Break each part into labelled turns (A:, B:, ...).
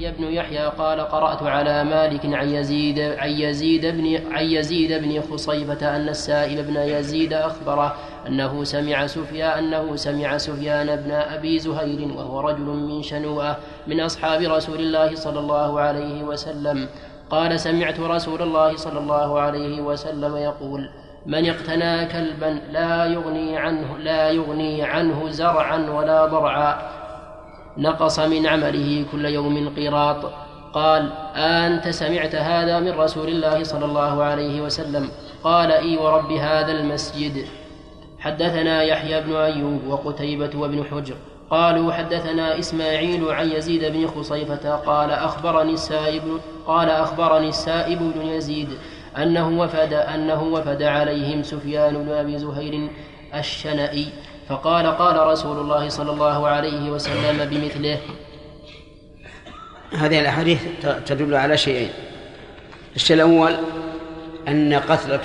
A: يحيى بن يحيى قال قرأت على مالك عن يزيد عن يزيد بن عن يزيد بن خصيفة أن السائل بن يزيد أخبره أنه سمع سفيان أنه سمع سفيان بن أبي زهير وهو رجل من شنوءة من أصحاب رسول الله صلى الله عليه وسلم. قال سمعت رسول الله صلى الله عليه وسلم يقول من اقتنى كلبا لا يغني عنه لا يغني عنه زرعا ولا ضرعا نقص من عمله كل يوم قيراط. قال أنت سمعت هذا من رسول الله صلى الله عليه وسلم. قال إي ورب هذا المسجد. حدثنا يحيى بن أيوب وقتيبة وابن حجر. قالوا حدثنا إسماعيل عن يزيد بن خصيفة. قال أخبرني السائب قال أخبرني السائب بن يزيد أنه وفد أنه وفد عليهم سفيان بن أبي زهير الشنئي فقال قال رسول الله صلى الله عليه وسلم بمثله.
B: هذه الأحاديث تدل على شيئين. الشيء الأول أن قتل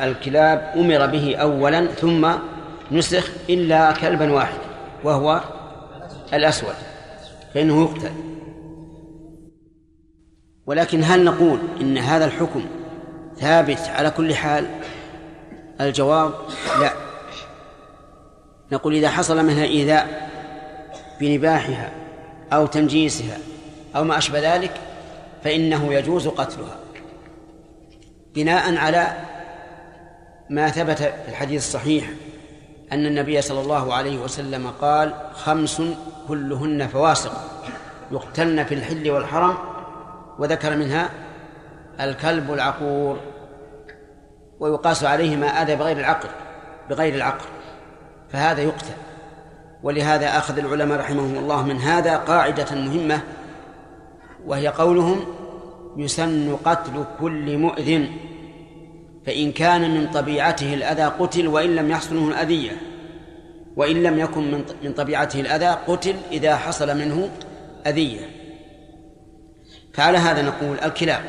B: الكلاب أمر به أولا ثم نسخ إلا كلبا واحد وهو الأسود فإنه يقتل. ولكن هل نقول إن هذا الحكم ثابت على كل حال؟ الجواب لا. نقول إذا حصل منها إيذاء بنباحها أو تنجيسها أو ما أشبه ذلك فإنه يجوز قتلها. بناء على ما ثبت في الحديث الصحيح أن النبي صلى الله عليه وسلم قال خمس كلهن فواسق يقتلن في الحل والحرم وذكر منها الكلب العقور ويقاس عليه ما آذى بغير العقل بغير العقل. فهذا يقتل. ولهذا أخذ العلماء رحمهم الله من هذا قاعدة مهمة وهي قولهم يسن قتل كل مؤذن فإن كان من طبيعته الأذى قتل وإن لم يحصل منه الأذية. وإن لم يكن من طبيعته الأذى قتل إذا حصل منه أذية. فعلى هذا نقول الكلاب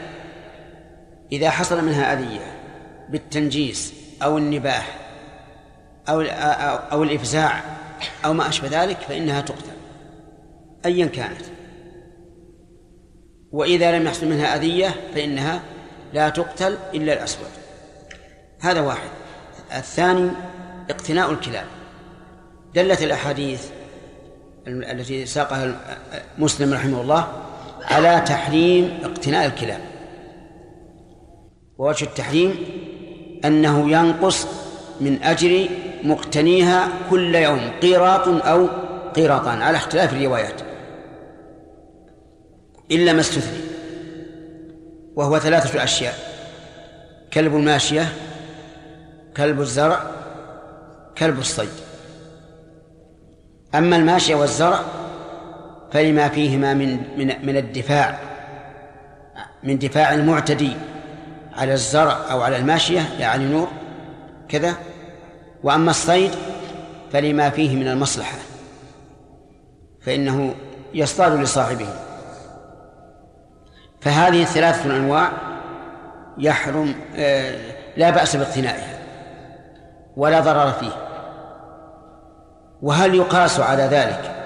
B: إذا حصل منها أذية بالتنجيس أو النباح أو أو الإفزاع أو ما أشبه ذلك فإنها تقتل. أيا كانت. وإذا لم يحصل منها أذية فإنها لا تقتل إلا الأسود. هذا واحد. الثاني اقتناء الكلاب. دلت الأحاديث التي ساقها مسلم رحمه الله على تحريم اقتناء الكلاب. ووجه التحريم أنه ينقص من أجر مقتنيها كل يوم قيراط أو قيراطان على اختلاف الروايات. إلا ما استثني وهو ثلاثة أشياء كلب الماشية كلب الزرع كلب الصيد. أما الماشية والزرع فلما فيهما من من من الدفاع من دفاع المعتدي على الزرع أو على الماشية يعني نور كذا؟ وأما الصيد فلما فيه من المصلحة فإنه يصطاد لصاحبه. فهذه الثلاثة الأنواع يحرم آه، لا بأس باقتنائها ولا ضرر فيه. وهل يقاس على ذلك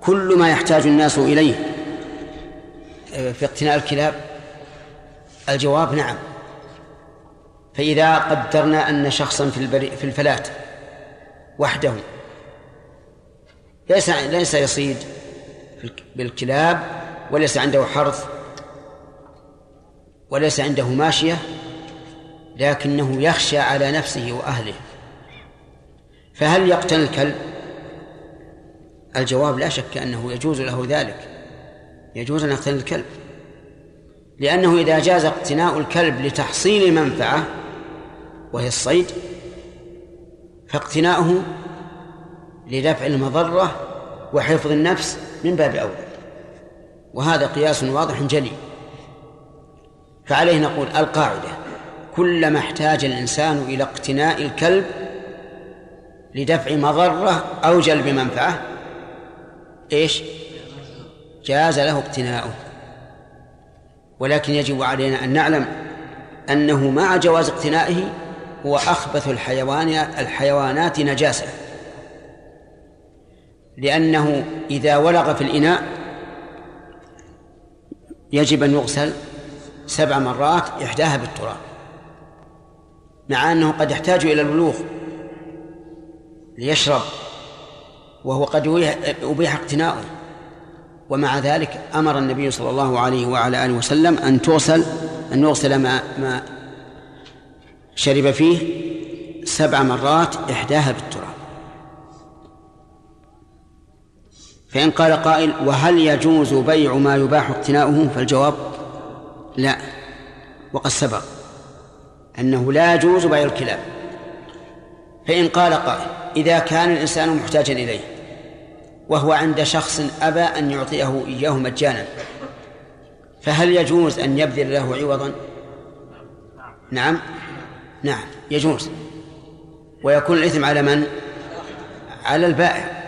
B: كل ما يحتاج الناس إليه آه، في اقتناء الكلاب؟ الجواب نعم. فإذا قدرنا أن شخصا في البري في الفلاة وحده ليس ليس يصيد بالكلاب وليس عنده حرث وليس عنده ماشية لكنه يخشى على نفسه وأهله. فهل يقتل الكلب؟ الجواب لا شك أنه يجوز له ذلك. يجوز أن يقتل الكلب. لأنه إذا جاز اقتناء الكلب لتحصيل منفعة وهي الصيد فاقتناؤه لدفع المضرة وحفظ النفس من باب أولى. وهذا قياس واضح جلي. فعليه نقول القاعدة كلما احتاج الإنسان إلى اقتناء الكلب لدفع مضرة أو جلب منفعة إيش؟ جاز له اقتناؤه. ولكن يجب علينا أن نعلم أنه مع جواز اقتنائه هو أخبث الحيوان الحيوانات نجاسة. لأنه إذا ولغ في الإناء يجب أن يغسل سبع مرات إحداها بالتراب مع أنه قد يحتاج إلى البلوغ ليشرب وهو قد أبيح اقتناؤه. ومع ذلك أمر النبي صلى الله عليه وعلى آله وسلم أن توصل أن يغسل ما ما شرب فيه سبع مرات إحداها بالتراب. فإن قال قائل وهل يجوز بيع ما يباح اقتناؤه؟ فالجواب لا. وقد سبق أنه لا يجوز بيع الكلاب. فإن قال قائل إذا كان الإنسان محتاجا إليه وهو عند شخص أبى أن يعطيه إياه مجانا فهل يجوز أن يبذل له عوضا؟ نعم. نعم. يجوز. ويكون الإثم على من؟ على البائع.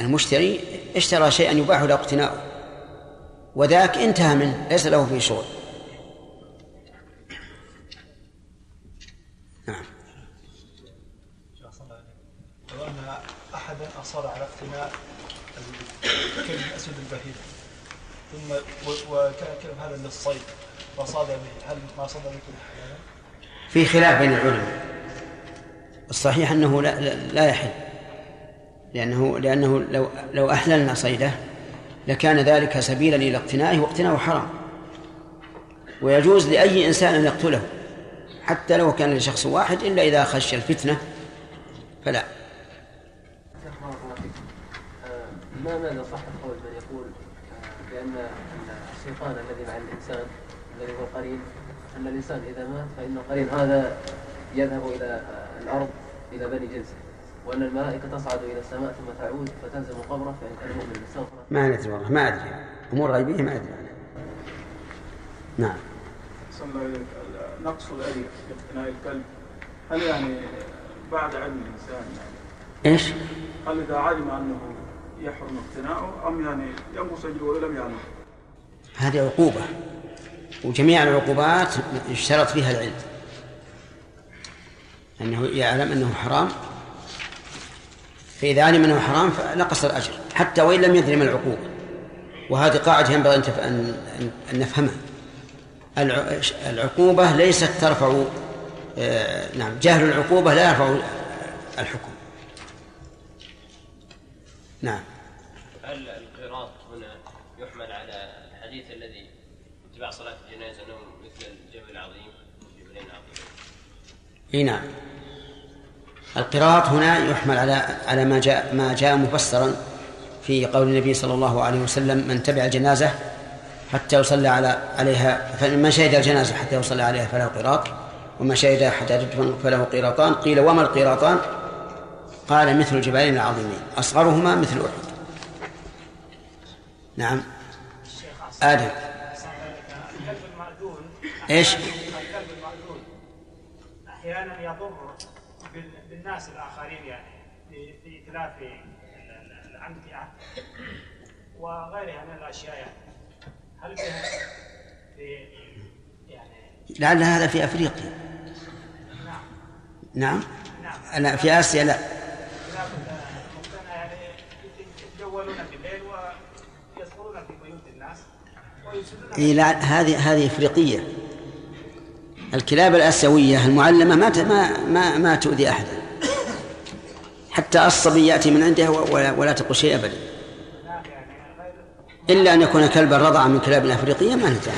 B: المشتري اشترى شيئا يباح له اقتناؤه. وذاك انتهى منه ليس له فيه شغل. نعم.
C: لو أن احدا أصر على اقتناء الكلب الأسود البهيم ثم وكان الكلب هذا للصيد فصاد به هل ما صاد به
B: في خلاف بين العلماء. الصحيح أنه لا لا يحل. لأنه لأنه لو لو أحللنا صيده لكان ذلك سبيلا إلى اقتنائه واقتناؤه حرام. ويجوز لأي إنسان أن يقتله حتى لو كان لشخص واحد إلا إذا خشي الفتنة فلا.
D: ما ماذا صح قول من يقول بان الشيطان الذي مع الإنسان الذي هو القرين أن الإنسان إذا مات فإن القرين هذا يذهب إلى الأرض إلى بني جنسه وأن الملائكة تصعد إلى السماء ثم تعود فتلزم قبره فإن كان استغفر
B: ما ندري والله ما أدري. أمور غيبية ما أدري. عنها نعم
C: نقص الأذى في اقتناء الكلب هل يعني بعد علم الإنسان يعني
B: إيش؟
C: هل إذا علم أنه يحرم اقتناؤه أم يعني ينقص أجره ولم يعلم
B: هذه عقوبة. وجميع العقوبات اشترط فيها العلم. أنه يعلم أنه حرام. فإذا علم أنه حرام فنقص الأجر حتى وإن لم يدري ما العقوبة. وهذه قاعدة ينبغي أن نفهمها. الع- العقوبة ليست ترفع آه، نعم جهل العقوبة لا يرفع الحكم. نعم
A: هل القراط هنا يحمل على الحديث الذي اتباع صلاة الجنازة أنه مثل الجبل العظيم الجبلين العظيمين
B: إي نعم. القراط هنا يحمل على على ما جاء ما جاء مفسرا في قول النبي صلى الله عليه وسلم من تبع الجنازة حتى يصلى على عليها فمن شهد الجنازة حتى يصلى عليها فله قراط ومن شهد حتى تدفن فله قيراطان قيل وما القيراطان؟ قال مثل الجبالين العظيمين أصغرهما مثل أحد. نعم.
E: آدم. إيش؟ أحيانا يضر بال- بالناس الآخرين يعني في في إتلاف ال- ال- الأمتعة وغيرها من الأشياء يعني. هل فيها في يعني
B: لعل هذا في أفريقيا.
E: نعم.
B: نعم؟
E: نعم.
B: لا في آسيا لا.
E: يعني يتجولون في بيوت الناس
B: إيه لا هذه هذه إفريقية. الكلاب الآسيوية المعلمة ما ما ما, تؤذي احدا حتى الصبي يأتي من عندها ولا, ولا تقول شيء
E: غير
B: إلا أن يكون كلبا رضع من كلاب افريقيه ما
E: الشيء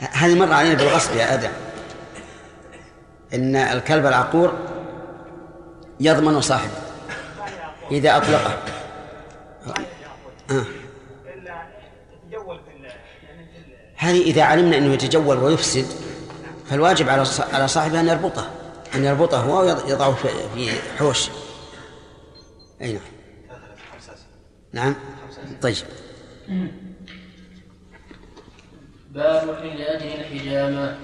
B: هذه مر علينا بالغصب يا آدم. إن الكلب العقور يضمن صاحبه إذا أطلقه. آه. هذه إذا علمنا أنه يتجول ويفسد فالواجب على على صاحبه أن يربطه أن يربطه هو ويضعه في حوش. أي نعم. نعم. طيب.
A: باب أجر الحجامة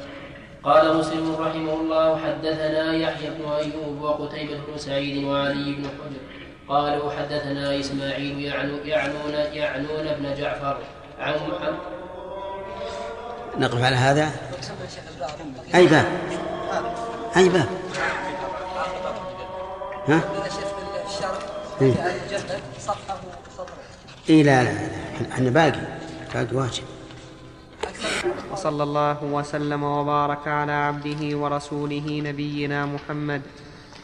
A: قال مسلم رحمه الله حدثنا يحيى بن أيوب وقتيبة بن سعيد وعلي بن حجر قالوا حدثنا إسماعيل يعنو يعنون يعنون بن جعفر عن محمد
B: نقف على هذا؟ أي باب؟ أي باب؟ ها؟ إيه. اي لا لا لا. إحنا باقي. باقي واجب.
F: وصلى الله وسلم وبارك على عبده ورسوله نبينا محمد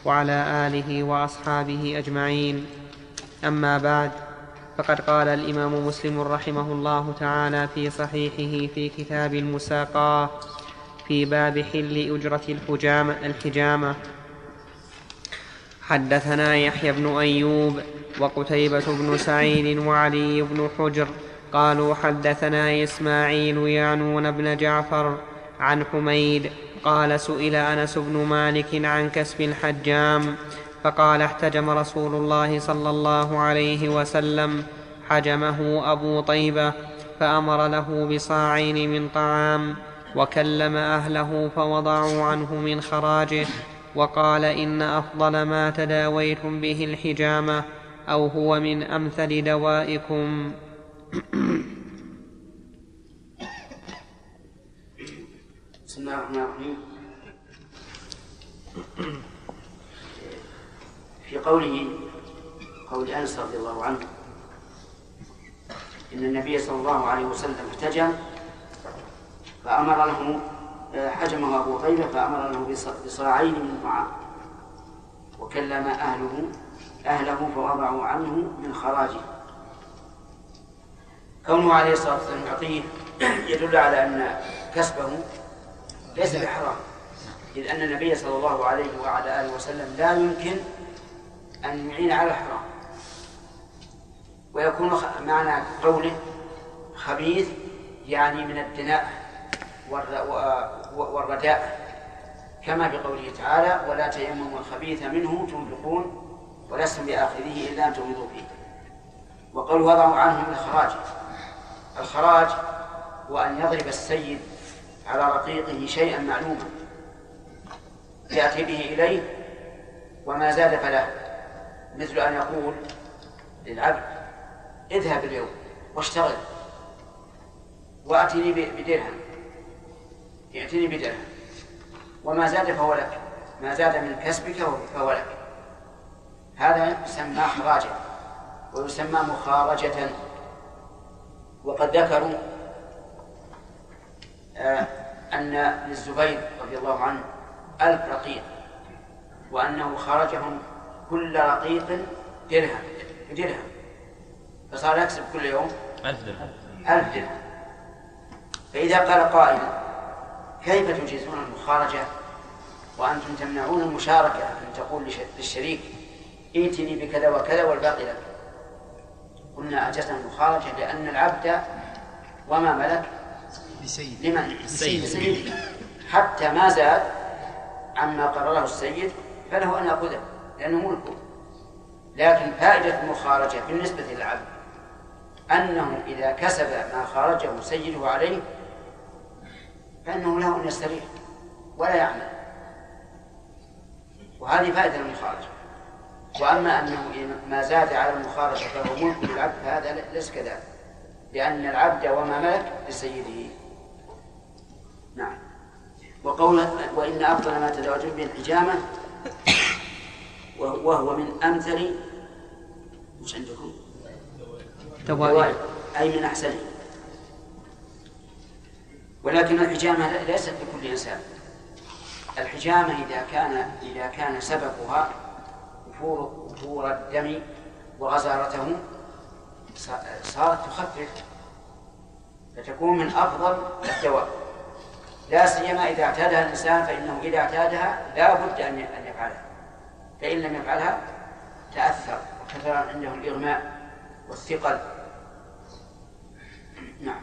F: وعلى آله وأصحابه أجمعين. أما بعد فقد قال الإمام مسلم رحمه الله تعالى في صحيحه في كتاب المساقاه في باب حل أجرة الحجامه, الحجامة. حدثنا يحيى بن أيوب وقتيبة بن سعيد وعلي بن حجر قالوا حدثنا إسماعيل يعنون بن جعفر عن حميد قال سئل أنس بن مالك عن كسب الحجام فقال احتجم رسول الله صلى الله عليه وسلم. حجمه أبو طيبة فأمر له بصاعين من طعام وكلم أهله فوضعوا عنه من خراجه وقال إن أفضل ما تداويتم به الحجامة أو هو من أمثل دوائكم.
B: بسم الله الرحمن الرحيم. في قوله قول أنس رضي الله عنه إن النبي صلى الله عليه وسلم احتجم فأمر له حجمه أبو طيبه فأمر له بصاعين من طعام وكلم أهله أهله فوضعوا عنه من خراجه. كونه عليه الصلاة والسلام يعطيه يدل على أن كسبه ليس بحرام إذ أن النبي صلى الله عليه وعلى آله وسلم لا يمكن أن يعين على الحرام. ويكون معنى قوله خبيث يعني من الدناء والرداء. كما في قوله تعالى ولا تيمموا الخبيث منه تنفقون ولستم بآخذه إلا أن تغمضوا فيه. وقال وضعوا من الخراج. الخراج هو أن يضرب السيد على رقيقه شيئا معلوما. يأتي به إليه وما زاد فله. مثل أن يقول للعبد اذهب اليوم واشتغل وأتني بدرهم. يأتيني بدرهم. وما زاد فهو لك. ما زاد من كسبك فهو لك. هذا يسمى خراجا ويسمى مخارجة. وقد ذكروا آه، أن للزبير رضي الله عنه ألف رقيق وأنه خرجهم كل رقيق درهم درهم. فصار يكسب كل يوم
G: ألف درهم.
B: ألف درهم. فإذا قال قائل كيف تجيزون المخارجة وأنتم تمنعون المشاركة أن تقول للشريك ائتني بكذا وكذا والباقي لك؟ قلنا أجزنا المخارجة لأن العبد وما ملك؟
G: لسيد
B: لمن؟
G: للسيد.
B: حتى ما زاد عما قرره السيد فله أن يأخذه. لأنه ملكه. لكن فائدة المخارجة بالنسبة للعبد أنه إذا كسب ما خارجه سيده عليه فإنه له أن يستريح ولا يعمل. وهذه فائدة المخارجة. وأما أنه ما زاد على المخارجة فهو ملك للعبد فهذا ليس كذلك. لأن العبد وما ملك لسيده. نعم. وقول وإن أفضل ما تزوج به الحجامة وهو من أمثل وش عندكم؟
F: دوائر
B: أي من أحسنه ولكن الحجامة ليست لكل إنسان. الحجامة إذا كان إذا كان سببها وفور وفور الدم وغزارته صارت تخفف. فتكون من أفضل الدواء لا سيما إذا اعتادها الإنسان فإنه إذا اعتادها لا بد أن يفعلها. فإن لم يفعلها تأثر وكثر عنده الإغماء والثقل. نعم.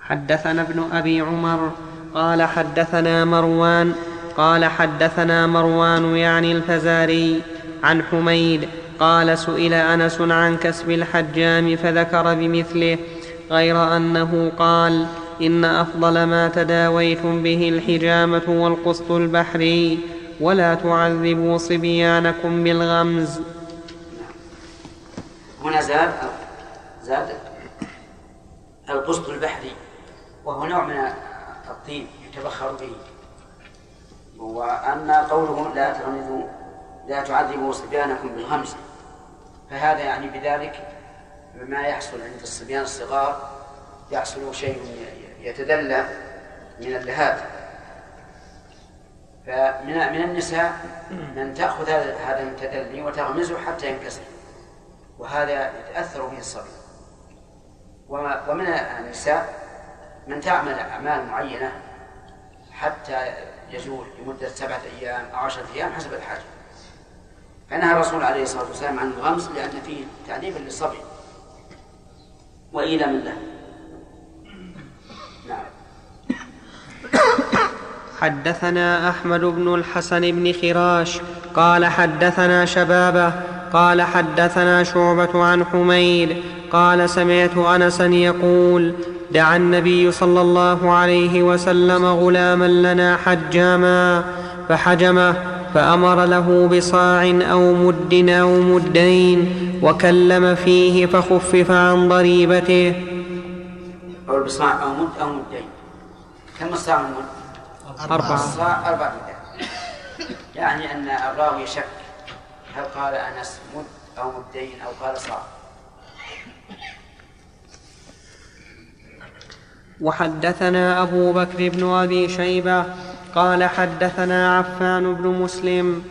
F: حدثنا ابن أبي عمر قال حدثنا مروان قال حدثنا مروان يعني الفزاري عن حميد قال سئل أنس عن كسب الحجام فذكر بمثله غير أنه قال إن أفضل ما تداويتم به الحجامة والقسط البحري. ولا تعذبوا صبيانكم بالغمز.
B: هنا زاد زاد القسط البحري وهو نوع من الطين يتبخر به. واما قوله لا تغمزوا لا تعذبوا صبيانكم بالغمز فهذا يعني بذلك ما يحصل عند الصبيان الصغار يحصل شيء يتدلى من اللهات فمن من النساء من تأخذ هذا التدلي وتغمزه حتى ينكسر. وهذا يتأثر به الصبي. ومن النساء من تعمل أعمال معينة حتى يزول لمدة سبعة أيام أو عشرة أيام حسب الحاجة. فنهى الرسول عليه الصلاة والسلام عن الغمز لأن فيه تعذيبا للصبي. وإيلاما له نعم.
F: حدثنا أحمد بن الحسن بن خراش قال حدثنا شبابة قال حدثنا شعبة عن حميد قال سمعت انسا يقول دعا النبي صلى الله عليه وسلم غلاما لنا حجاما فحجمه فأمر له بصاع أو مد أو مدين وكلم فيه فخفف عن ضريبته
B: أو بصاع أو مد أو مدين كم الصاع والمد؟
F: أربعة.
B: أربعة. مدين يعني أن الراوي شك. هل قال أنس مد أو مدين أو قال صاع
F: وحدثنا أبو بكر بن أبي شيبة قال حدثنا عفان بن مسلم.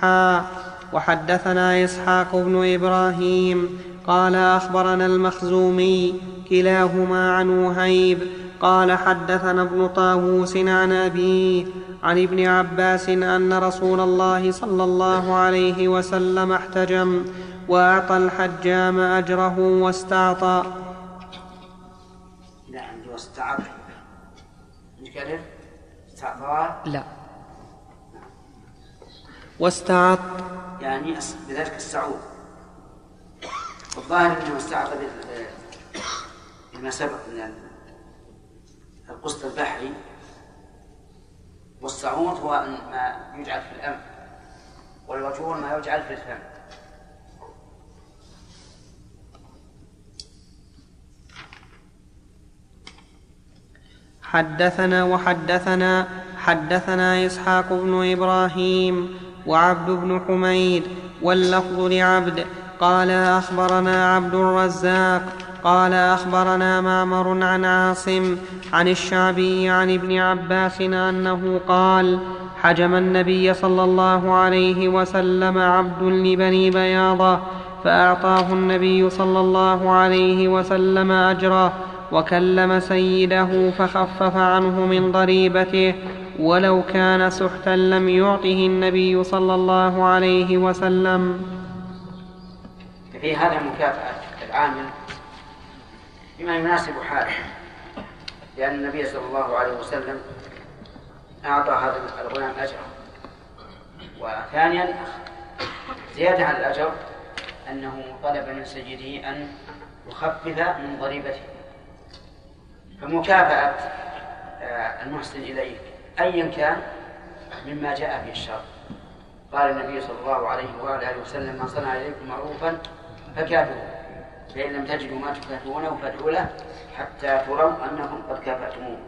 F: حا وحدثنا إسحاق بن إبراهيم قال أخبرنا المخزومي كلاهما عن وهيب قال حدثنا ابن طاووس عن أبيه عن ابن عباس أن رسول الله صلى الله عليه وسلم احتجم وأعطى الحجام أجره واستعطى.
B: لا عندي واستعط نكرر استعطى؟
F: لا. واستعط.
B: يعني بذلك السعود. والظاهر إنه استعط بال- بما سبق من ال- القسط البحري والسعود هو ما يجعل في الأنف والوجور ما يجعل في الفم.
F: حدثنا وحدثنا حدثنا إسحاق بن إبراهيم وعبد بن حميد واللفظ لعبد قال أخبرنا عبد الرزاق قال أخبرنا معمر عن عاصم عن الشعبي عن ابن عباس أنه قال حجم النبي صلى الله عليه وسلم عبد لبني بياضة فأعطاه النبي صلى الله عليه وسلم أجره وكلم سيده فخفف عنه من ضريبته ولو كان سحتا لم يعطه النبي صلى الله عليه وسلم.
B: ففي هذا مكافأة العامل بما يناسب حاله لأن النبي صلى الله عليه وسلم أعطى هذا الغلام أجره وثانيا زيادة على الأجر أنه طلب من سيده أن يخفف من ضريبته. فمكافأة آه، المحسن إليك أيا كان مما جاء به الشرع. قال النبي صلى الله عليه وآله وسلم من صنع إليكم معروفا فكافئوه فإن لم تجدوا ما تكافئونه فادعوا له حتى تروا أنكم قد كافأتموه.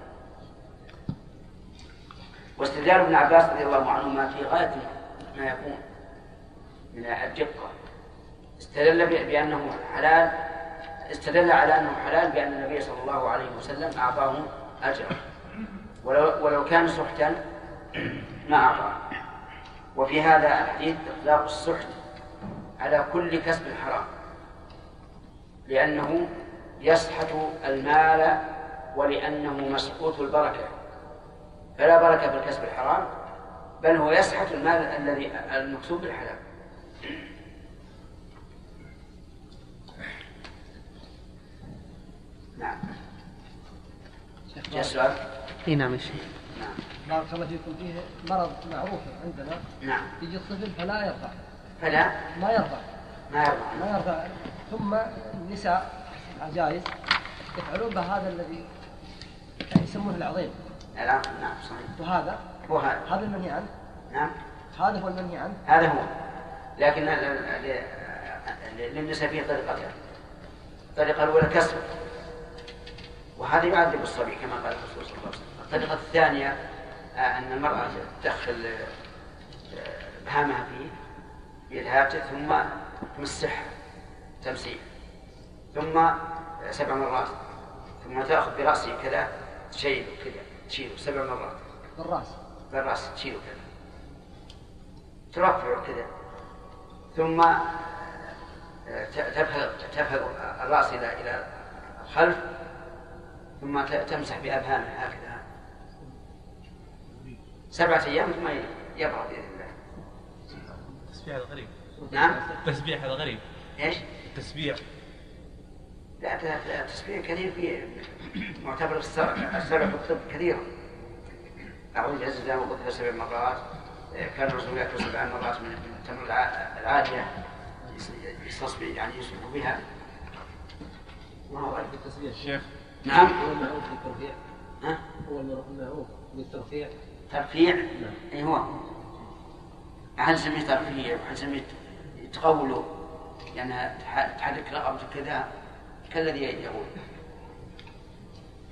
B: واستدلال ابن عباس رضي الله عنهما في غاية ما يكون من الدقة. استدل بأنه حلال استدل على أنه حلال بأن النبي صلى الله عليه وسلم أعطاه أجرا. ولو, ولو كان سحتا ما أعطاه. وفي هذا الحديث إطلاق السحت على كل كسب حرام. لأنه يسحت المال ولأنه مسقوط البركة. فلا بركة في الكسب الحرام بل هو يسحت المال الذي المكسوب بالحلال. نعم.
F: إي نعم يا شيخ.
B: نعم.
H: بارك الله فيكم. فيه مرض معروف عندنا.
B: نعم.
H: يجي الطفل فلا يرضع
B: فلا؟
H: ما يرضع
B: ما يرضى.
H: ما ثم النساء عجائز يفعلون بهذا الذي يسمونه العظيم.
B: نعم نعم صحيح.
H: وهذا؟
B: هو هذا.
H: هذا المنهي عنه؟
B: نعم.
H: هذا هو المنهي عنه؟
B: هذا هو. لكن للنساء فيه طريقتان الطريقة الأولى كسر وهذا يعذب الصبي كما قال الرسول صلى الله عليه وسلم. الطريقة الثانية آه، أن المرأة تدخل آه، إبهامها فيه بإلهابته ثم تمسحها تمسيح. ثم سبع مرات. ثم تأخذ برأسه كذا تشيله كذا تشيله. سبع مرات.
H: بالرأس.
B: بالرأس تشيله كذا. ترفعه كذا. ثم آه، تفهد تفهد الرأس إلى إلى الخلف. ثم تمسح بأبهامه هكذا. سبعة أيام ثم يبرأ بإذن الله.
I: التسبيح هذا غريب
B: نعم.
I: التسبيح هذا غريب.
B: إيش؟
I: التسبيح
B: لا ت- ت- تسبيح كثير في معتبر السبع في الطب كثيرا أعوذ بعز الله وقلتها سبع مرات. كان الرسول يأكل سبع مرات من التمر الع- العادية. يس- يستصبح يعني يسبح بها. ما هو غريب.
D: التسبيح
I: شيخ.
B: نعم.
D: هو المعروف بالترفيع.
B: ها؟
D: هو المعروف بالترفيع.
B: ترفيع؟ اي هو. احد يسميه ترفيع؟ واحد يسميه تقوله. لانها تح- تحرك رقبتك كذا كالذي يقول.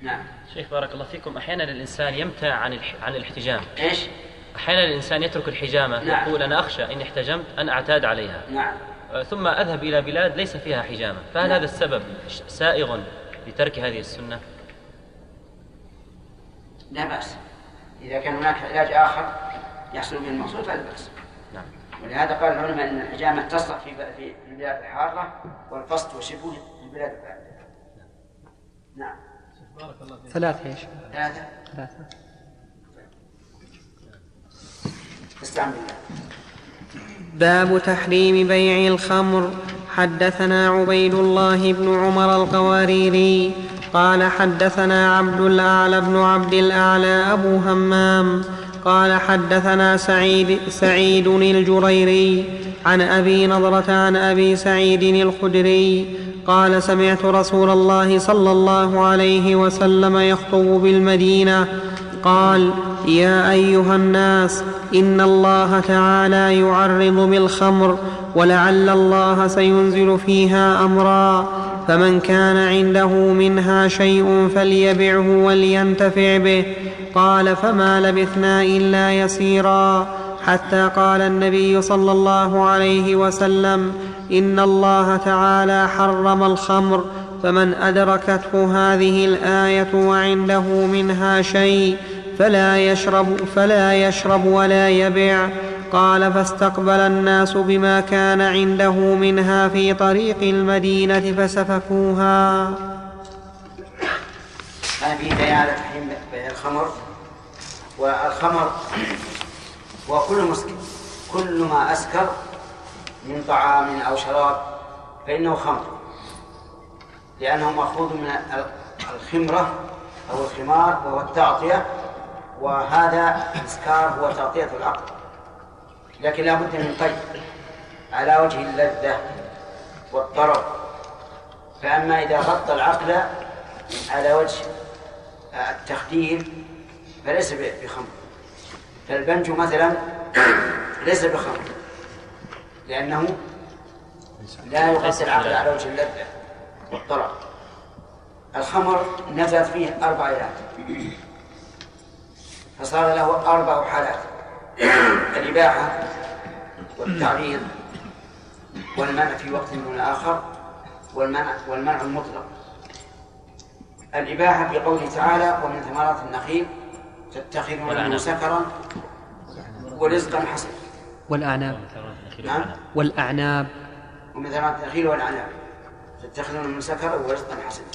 B: نعم.
J: شيخ بارك الله فيكم أحيانا الإنسان يمتع عن الح... عن الاحتجام.
B: إيش؟
J: أحيانا الإنسان يترك الحجامة
B: نعم.
J: يقول أنا أخشى ان احتجمت أن أعتاد عليها.
B: نعم.
J: ثم أذهب إلى بلاد ليس فيها حجامة. فهل
B: نعم.
J: هذا السبب سائغ لترك هذه السنة؟
B: لا بأس. إذا كان هناك علاج آخر يحصل به المقصود فلا بأس. ولهذا قال العلماء أن الحجامة تصلح في في البلاد الحارة والقصد وشبهه في البلاد الباردة. نعم.
D: بارك الله فيك.
H: ثلاثة إيش؟
B: ثلاثة؟
H: ثلاثة.
B: استعن بالله
F: باب تحريم بيع الخمر. حدثنا عبيد الله بن عمر القواريري قال حدثنا عبد الأعلى بن عبد الأعلى أبو همام قال حدثنا سعيد سعيد الجريري عن أبي نضرة عن أبي سعيد الخدري قال سمعت رسول الله صلى الله عليه وسلم يخطب بالمدينة قال يا أيها الناس إن الله تعالى يعرض بالخمر ولعل الله سينزل فيها أمرا فمن كان عنده منها شيء فليبعه ولينتفع به قال فما لبثنا إلا يسيرا حتى قال النبي صلى الله عليه وسلم إن الله تعالى حرم الخمر فمن أدركته هذه الآية وعنده منها شيء فلا يشرب فلا يشرب ولا يبع قال فاستقبل الناس بما كان عنده منها في طريق المدينة فسفكوها.
B: هذا فيه بيان على تحريم بيع الخمر والخمر هو كل مسكر كل ما أسكر من طعام أو شراب فإنه خمر لأنه مأخوذ من ال- الخمرة أو الخمار وهو التعطية وهذا الإسكار هو تعطية العقل. لكن لا بد من قيد على وجه اللذة والطرب. فأما إذا غطى العقل على وجه التخدير فليس بخمر. فالبنج مثلا ليس بخمر لأنه لا يغطي العقل على وجه اللذة والطرب. الخمر نزلت فيه أربع آيات فصار له أربع حالات. الإباحة والتعريض والمنع في وقت دون آخر والمنع والمنع المطلق. الإباحة في قوله تعالى ومن ثمرات النخيل تتخذون منه. سكرا ورزقا حسنا.
H: والأعناب.
B: نعم.
H: والأعناب.
B: ومن ثمرات النخيل والأعناب تتخذون منه سكرا ورزقا حسنا.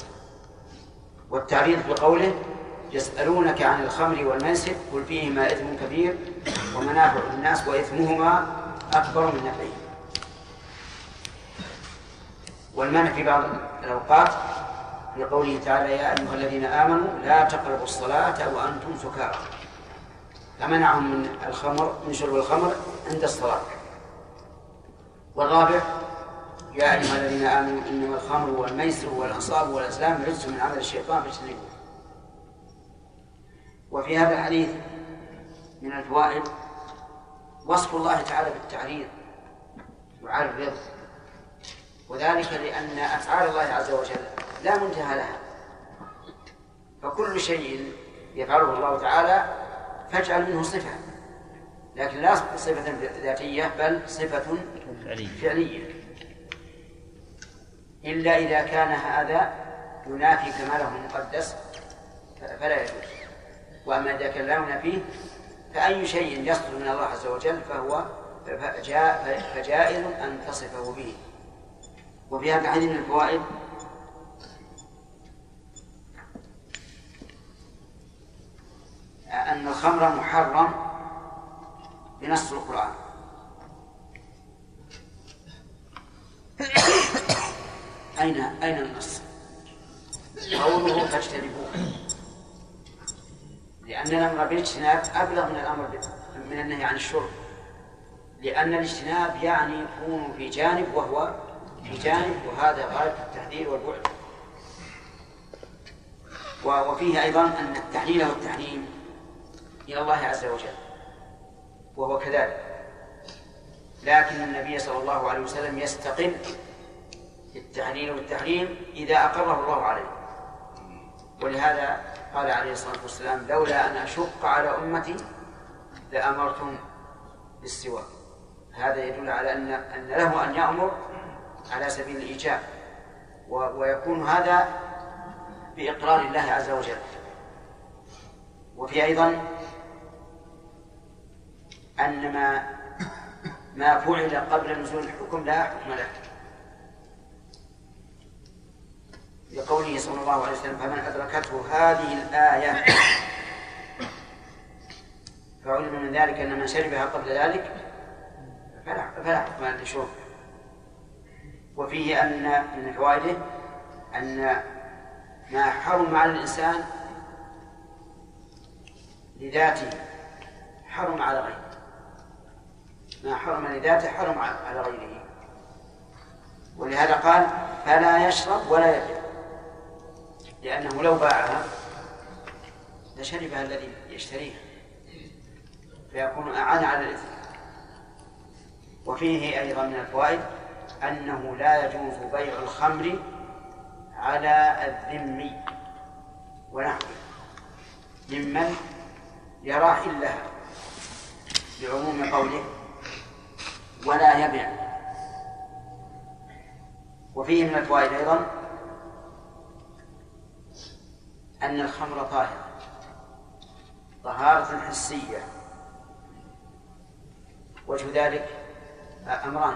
B: والتعريض بقوله يسألونك عن الخمر والميسر قل فيهما إثم كبير ومنافع للناس وإثمهما أكبر من نفعهما والمنع في بعض الأوقات في قوله تعالى يا أيها الذين آمنوا لا تقربوا الصلاة وأنتم سكارى. فمنعهم من الخمر من شرب الخمر عند الصلاة. والرابع يا أيها الذين آمنوا إنما الخمر والميسر والأنصاب والأزلام رجس من عمل الشيطان فاجتنبوه. وفي هذا الحديث من الفوائد وصف الله تعالى بالتعريض يعرض وذلك لأن أفعال الله عز وجل لا منتهى لها. فكل شيء يفعله الله تعالى فاجعل منه صفة. لكن لا صفة ذاتية بل صفة
J: فعلي
B: فعلية. إلا إذا كان هذا ينافي كماله المقدس فلا يجوز. وأما إذا كان لا ينافيه فأي شيء يصدر من الله عز وجل فهو فجائز أن تصفه به. وفي هذا الحديث من الفوائد أن الخمر محرم بنص القرآن. أين أين النص؟ قوله فاجتنبوه. لأن الأمر بالاجتناب أبلغ من الأمر من النهي عن الشرب لأن الاجتناب يعني يكون في جانب وهو في جانب وهذا غاية التحذير والبعد. وفيه أيضا أن التحليل والتحريم إلى الله عز وجل وهو كذلك. لكن النبي صلى الله عليه وسلم يستقل التحليل والتحريم إذا أقره الله عليه. ولهذا قال عليه الصلاة والسلام لولا أن أشق على أمتي لأمرتم بالسواك هذا يدل على أن أن له أن يأمر على سبيل الإيجاب ويكون هذا بإقرار الله عز وجل. وفي أيضا أن ما ما فعل قبل نزول الحكم لا حكم له. لقوله صلى الله عليه وسلم فمن أدركته هذه الآية فعلم من ذلك أن من شربها قبل ذلك فلا فلا حكم لشرب وفيه أن من فوائده أن ما حرم على الإنسان لذاته حرم على غيره. ما حرم لذاته حرم على غيره. ولهذا قال فلا يشرب ولا يبيع. لأنه لو باعها لشربها الذي يشتريها. فيكون أعان على الإثم. وفيه أيضا من الفوائد أنه لا يجوز بيع الخمر على الذم ونحوه. ممن يرى حلها بعموم قوله ولا يبيع. وفيه من الفوائد أيضا أن الخمر طاهرة طهارة حسية. وجه ذلك أمران.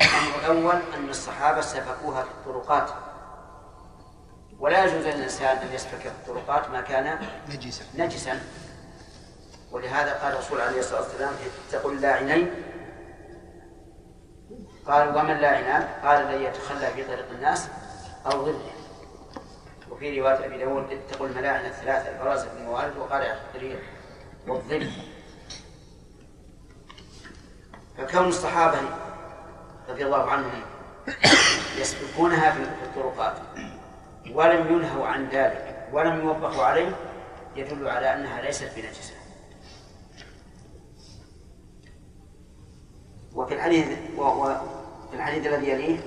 B: الأمر الأول أن الصحابة سفكوها في الطرقات. ولا يجوز للإنسان أن يسفك في الطرقات ما كان
G: نجسا.
B: نجسا. ولهذا قال الرسول عليه الصلاة والسلام اتقوا اللاعنين قال ومن لاعنان قال الذي يتخلى في طريق الناس أو ظله. وفي رواية أبي داود اتقوا الملاعن الثلاثة البراز بن موارد وقال الريح والظل. فكون الصحابة رضي الله عنهم يسبقونها في الطرقات ولم ينهوا عن ذلك ولم يوبخوا عليه يدل على أنها ليست بنجسة. وفي الحديث وفي الحديث الذي يليه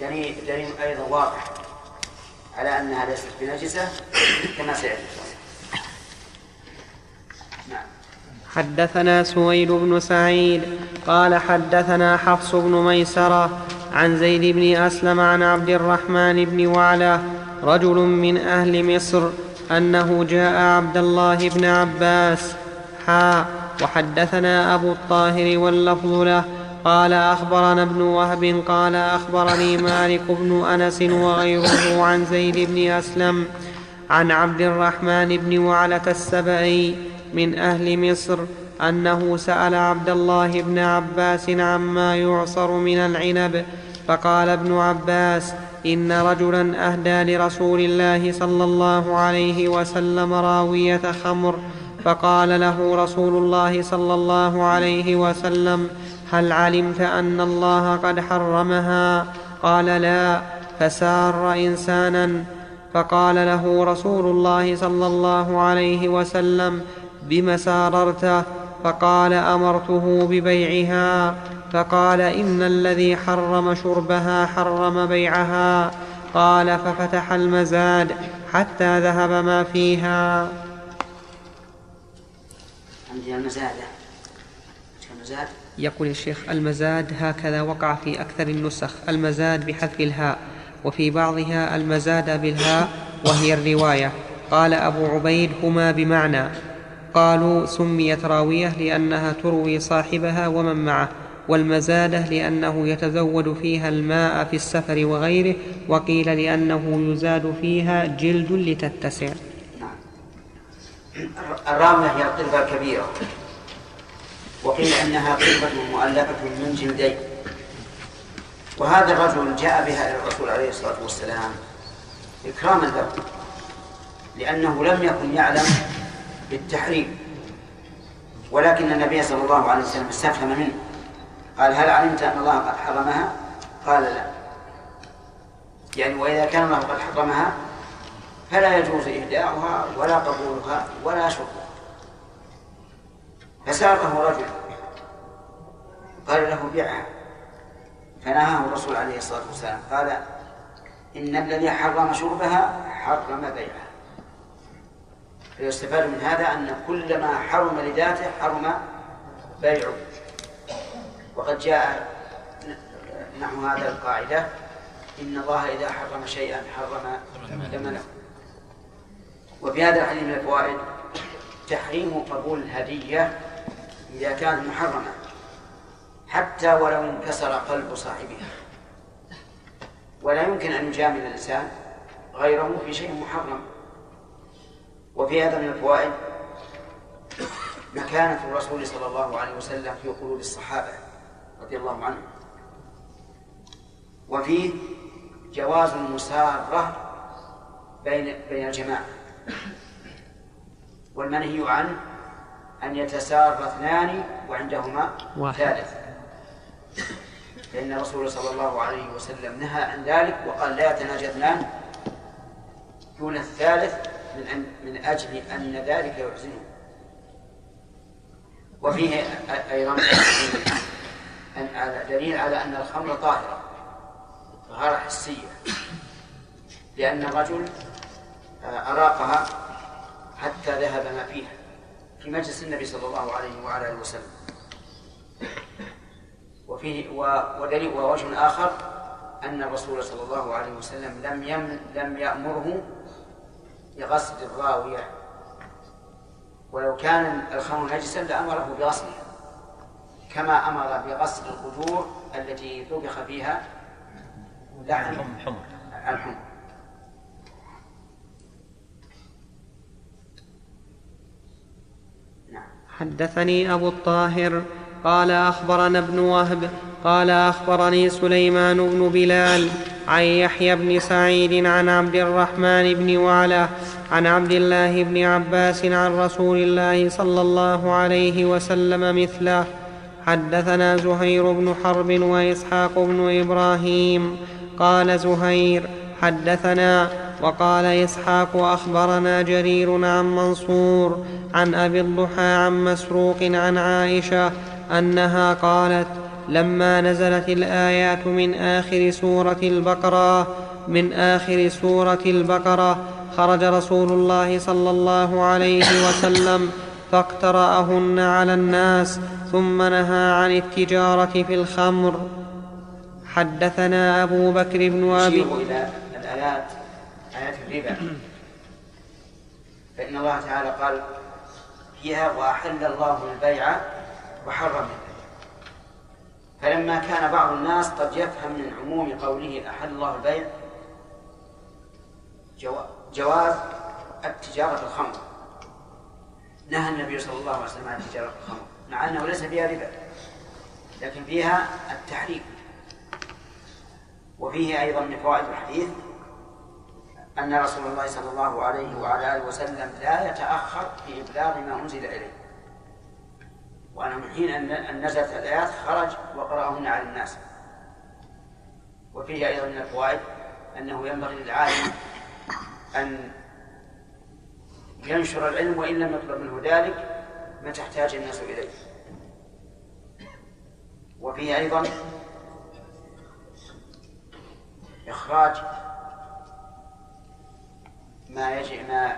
B: دليل دليل أيضا واضح على أنها ليست بنجسة كما سيأتي. نعم.
F: حدثنا سويد بن سعيد قال حدثنا حفص بن ميسرة عن زيد بن أسلم عن عبد الرحمن بن وعله رجل من أهل مصر أنه جاء عبد الله بن عباس حا وحدثنا أبو الطاهر واللفظ له قال أخبرنا ابن وهب قال أخبرني مالك بن أنس وغيره عن زيد بن أسلم عن عبد الرحمن بن وعلة السبعي من أهل مصر أنه سأل عبد الله بن عباس عما يعصر من العنب فقال ابن عباس إن رجلا أهدى لرسول الله صلى الله عليه وسلم راوية خمر فقال له رسول الله صلى الله عليه وسلم هل علمت أن الله قد حرمها؟ قال لا فسار إنسانا. فقال له رسول الله صلى الله عليه وسلم بم ساررته فقال أمرته ببيعها. فقال إن الذي حرم شربها حرم بيعها. قال ففتح المزاد حتى ذهب ما فيها.
B: المزاد
F: يقول الشيخ المزاد هكذا وقع في أكثر النسخ. المزاد بحذف الهاء وفي بعضها المزاد بالهاء وهي الرواية. قال أبو عبيد هما بمعنى. قالوا سميت راوية لأنها تروي صاحبها ومن معه والمزادة لأنه يتزود فيها الماء في السفر وغيره وقيل لأنه يزاد فيها جلد لتتسع.
B: الرامة هي القربة الكبيرة وقيل إنها قربة مؤلفة من جلدين وهذا الرجل جاء بها إلى الرسول عليه الصلاة والسلام إكراما له لأنه لم يكن يعلم بالتحريم. ولكن النبي صلى الله عليه وسلم استفهم منه. قال هل علمت أن الله قد حرمها؟ قال لا. يعني وإذا كان الله قد حرمها فلا يجوز إهداؤها ولا قبولها ولا شربها فساقه رجل قال له بيعها. فنهاه الرسول عليه الصلاة والسلام. قال إن الذي حرم شربها حرم بيعها. فيستفاد من هذا أن كل ما حرم لذاته حرم بيعه. وقد جاء نحو هذا القاعدة إن الله إذا حرم شيئا حرم ثمنه. وفي هذا الحديث من الفوائد تحريم قبول الهدية إذا كانت محرمة حتى ولو انكسر قلب صاحبها. ولا يمكن أن يجامل الإنسان غيره في شيء محرم. وفي هذا من الفوائد مكانة الرسول صلى الله عليه وسلم في قلوب الصحابة رضي الله عنهم. وفيه جواز المسارة بين بين الجماعة. والمنهي عنه أن يتسار اثنان وعندهما واحد. ثالث فإن الرسول صلى الله عليه وسلم نهى عن ذلك وقال لا يتناجى اثنان دون الثالث من أن من أجل أن ذلك يحزنه وفيه أيضا دليل على أن الخمر طاهرة طهارة حسية لأن الرجل أراقها حتى ذهب ما فيها في مجلس النبي صلى الله عليه وعلى آله وسلم. وفيه ودليل ووجه آخر أن الرسول صلى الله عليه وسلم لم يم لم يأمره بغسل الراوية. ولو كان الخمر نجسا لأمره بغسلها كما أمر بغسل القدور التي طبخ فيها لحم الحمر.
F: حدثني أبو الطاهر قال أخبرنا ابن وهب قال أخبرني سليمان بن بلال عن يحيى بن سعيد عن عبد الرحمن بن وعلى عن عبد الله بن عباس عن رسول الله صلى الله عليه وسلم مثله. حدثنا زهير بن حرب وإسحاق بن إبراهيم قال زهير حدثنا وقال إسحاق أخبرنا جرير عن منصور عن أبي الضحى عن مسروق عن عائشة أنها قالت لما نزلت الآيات من آخر سورة البقرة من آخر سورة البقرة خرج رسول الله صلى الله عليه وسلم فاقترأهن على الناس ثم نهى عن التجارة في الخمر. حدثنا أبو بكر بن أبي
B: إلى الآيات آيات الربا فإن الله تعالى قال فيها وأحل الله البيع وحرم البيع. فلما كان بعض الناس قد يفهم من عموم قوله أحل الله البيع جواز التجارة الخمر. نهى النبي صلى الله عليه وسلم عن التجارة في الخمر مع أنه ليس فيها ربا لكن فيها التحريم. وفيه أيضا من فوائد الحديث أن رسول الله صلى الله عليه وعلى آله وسلم لا يتأخر في إبلاغ ما أنزل إليه. وأنه من حين أن نزلت الآيات خرج وقرأهن على الناس. وفيه أيضا من الفوائد أنه ينبغي للعالم أن ينشر العلم وإن لم يطلب منه ذلك متى احتاج الناس إليه. وفيه أيضا إخراج ما يجي ما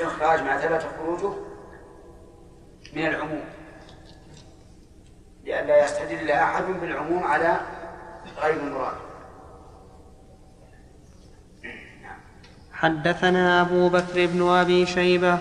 B: إخراج ما ثبت خروجه من العموم. لئلا يستدل أحد بالعموم على غير المراد.
F: حدثنا أبو بكر بن أبي شيبة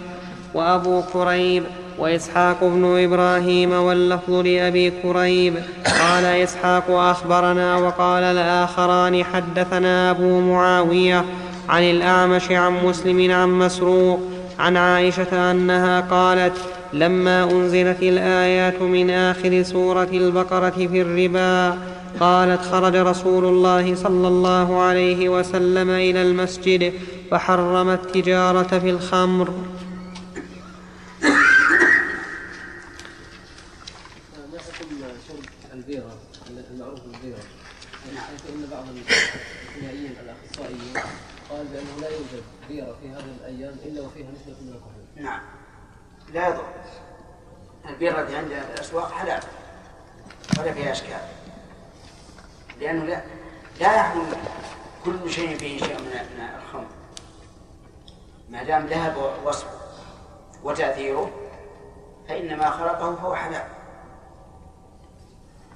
F: وأبو كريب وإسحاق بن إبراهيم واللفظ لأبي كريب قال إسحاق أخبرنا وقال الآخران حدثنا أبو معاوية عن الأعمش عن مسلم عن مسروق عن عائشة أنها قالت لما أنزلت الآيات من آخر سورة البقرة في الربا قالت خرج رسول الله صلى الله عليه وسلم إلى المسجد فحرم التجارة في الخمر
D: ما حكم شرب البيرة المعروف بالبيرة حيث ان بعض الكيميائيين الاخصائيين قال بانه لا يوجد بيرة في هذه الأيام الا وفيها نسبة من الكحول.
B: نعم لا يضر. البيرة اللي عند الأسواق حلال. ولا فيها أشكال. لأنه لا لا يحمل كل شيء فيه شيء من الخمر. ما دام ذهب وصفه وتأثيره فإنما خلقه فهو حلال.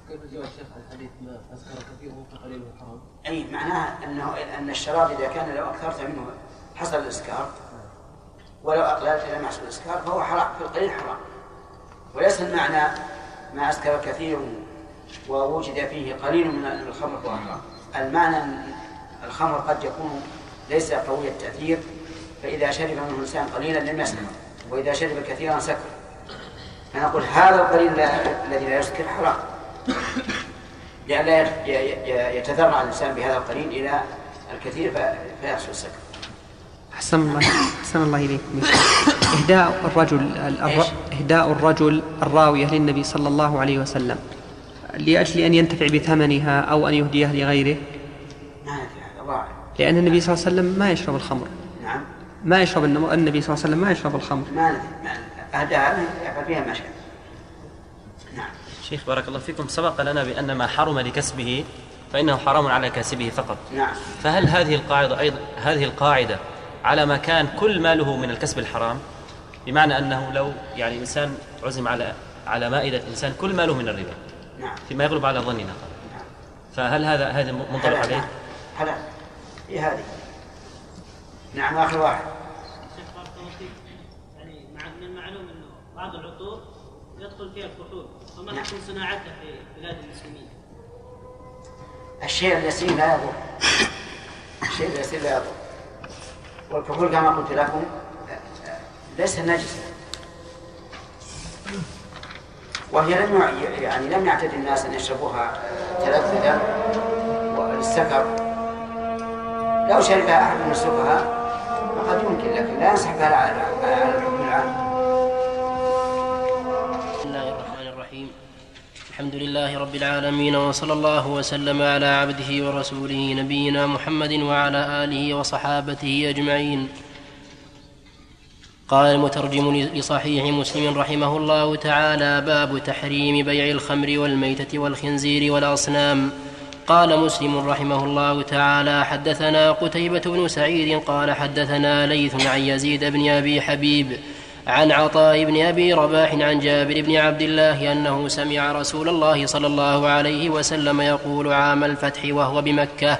D: كيف جاء الشيخ عن حديث ما اسكر كثيره فقليله حرام؟
B: أي معناها أنه أن الشراب إذا كان لو أكثرت منه حصل الإسكار ولو أقللت لم يحصل الإسكار فهو حرام في القليل حرام. وليس المعنى ما أسكر كثير ووجد فيه قليل من الخمر فهو حرام المعنى أن الخمر قد يكون ليس قوي التأثير فإذا شرب منه الإنسان قليلا لم يسكر وإذا شرب كثيرا سكر. فنقول هذا القليل لا- الذي لا يسكر حرام. ي- ي- يتذرع الإنسان بهذا القليل إلى الكثير فيحصل السكر.
F: أحسن الله أحسن الله إليكم. يا شيخ. إهداء الرجل الر... إهداء الرجل الراوية للنبي صلى الله عليه وسلم. لأجل أن ينتفع بثمنها أو أن يهديها لغيره؟
B: ما ندري هذا الله أعلم.
F: لأن النبي صلى الله عليه وسلم ما يشرب الخمر.
B: نعم.
F: ما يشرب النبي صلى الله عليه وسلم ما يشرب الخمر.
B: ما ندري ما- أهداها يفعل فيها ما شاء نعم.
J: شيخ بارك الله فيكم. سبق لنا بأن ما حرم لكسبه فإنه حرام على كاسبه فقط.
B: نعم.
J: فهل هذه القاعدة أيضا هذه القاعدة على ما كان كل ماله من الكسب الحرام بمعنى أنه لو يعني إنسان عزم على على مائدة إنسان كل ماله من الربا
B: نعم
J: فيما يغلب على ظننا فهل هذا هذا منطبق عليه؟
B: نعم. حلال هي هذه نعم آخر واحد
K: شيخ بارك الله فيك يعني من المعلوم انه بعض العطور يدخل فيها الكحول فما
B: نعم.
K: حكم صناعتها في بلاد المسلمين؟
B: الشيء اليسير لا يضر الشيء اليسير لا يضر والكحول كما قلت لكم ليس نجسا. وهي لم يع- يعني لم يعتد الناس أن يشربوها تلذذا وللسكر لو شربها أحد من السفهاء فقد يمكن لكن لا ينصح على الحكم العام
A: الحمد لله رب العالمين وصلى الله وسلم على عبده ورسوله نبينا محمد وعلى آله وصحابته أجمعين. قال المترجم لصحيح مسلم رحمه الله تعالى باب تحريم بيع الخمر والميتة والخنزير والأصنام. قال مسلم رحمه الله تعالى حدثنا قتيبة بن سعيد قال حدثنا ليث عن يزيد بن أبي حبيب عن عطاء بن أبي رباح عن جابر بن عبد الله أنه سمع رسول الله صلى الله عليه وسلم يقول عام الفتح وهو بمكة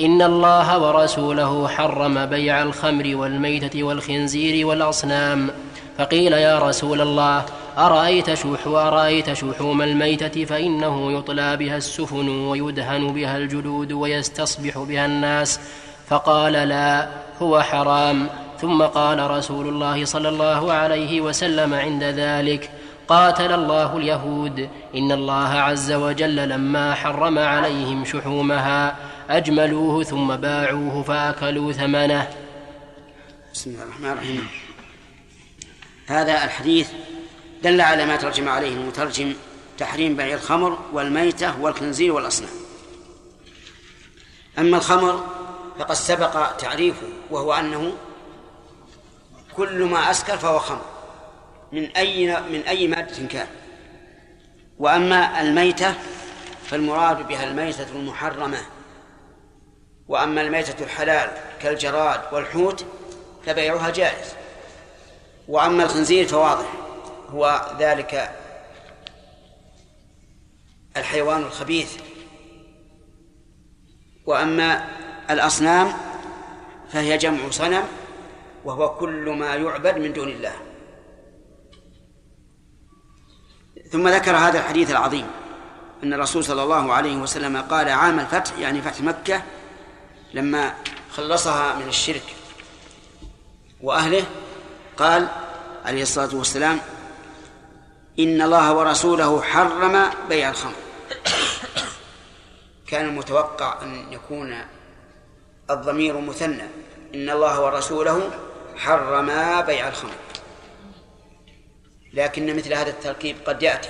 A: إن الله ورسوله حرم بيع الخمر والميتة والخنزير والأصنام. فقيل يا رسول الله أرأيت شح أرأيت شحوم الميتة فإنه يطلى بها السفن ويدهن بها الجلود ويستصبح بها الناس؟ فقال لا هو حرام. ثم قال رسول الله صلى الله عليه وسلم عند ذلك قاتل الله اليهود. إن الله عز وجل لما حرم عليهم شحومها أجملوه ثم باعوه فأكلوا ثمنه.
B: بسم الله الرحمن الرحيم. هذا الحديث دل على ما ترجم عليه المترجم تحريم بيع الخمر والميتة والخنزير والأصنام. أما الخمر فقد سبق تعريفه وهو أنه كل ما أسكر فهو خمر. من أي من أي مادة كان. وأما الميتة فالمراد بها الميتة المحرمة. وأما الميتة الحلال كالجراد والحوت فبيعها جائز. وأما الخنزير فواضح. هو ذلك الحيوان الخبيث. وأما الأصنام فهي جمع صنم وهو كل ما يعبد من دون الله. ثم ذكر هذا الحديث العظيم أن الرسول صلى الله عليه وسلم قال عام الفتح يعني فتح مكة لما خلصها من الشرك وأهله قال عليه الصلاة والسلام إن الله ورسوله حرم بيع الخمر. كان المتوقع أن يكون الضمير مثنى إن الله ورسوله حرما بيع الخمر. لكن مثل هذا التركيب قد يأتي.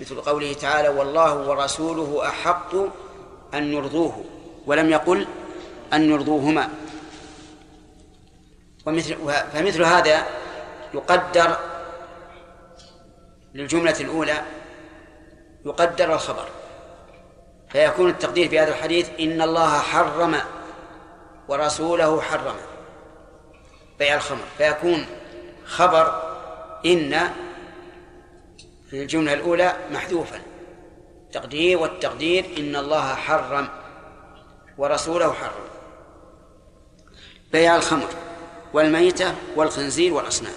B: مثل قوله تعالى والله ورسوله أحق أن يرضوه ولم يقل أن يرضوهما ومثل فمثل هذا يقدر للجملة الأولى يقدر الخبر. فيكون التقدير في هذا الحديث إن الله حرم ورسوله حرم. بيع الخمر فيكون خبر إن في الجملة الأولى محذوفا. تقدير والتقدير إن الله حرم ورسوله حرم. بيع الخمر والميتة والخنزير والأصنام.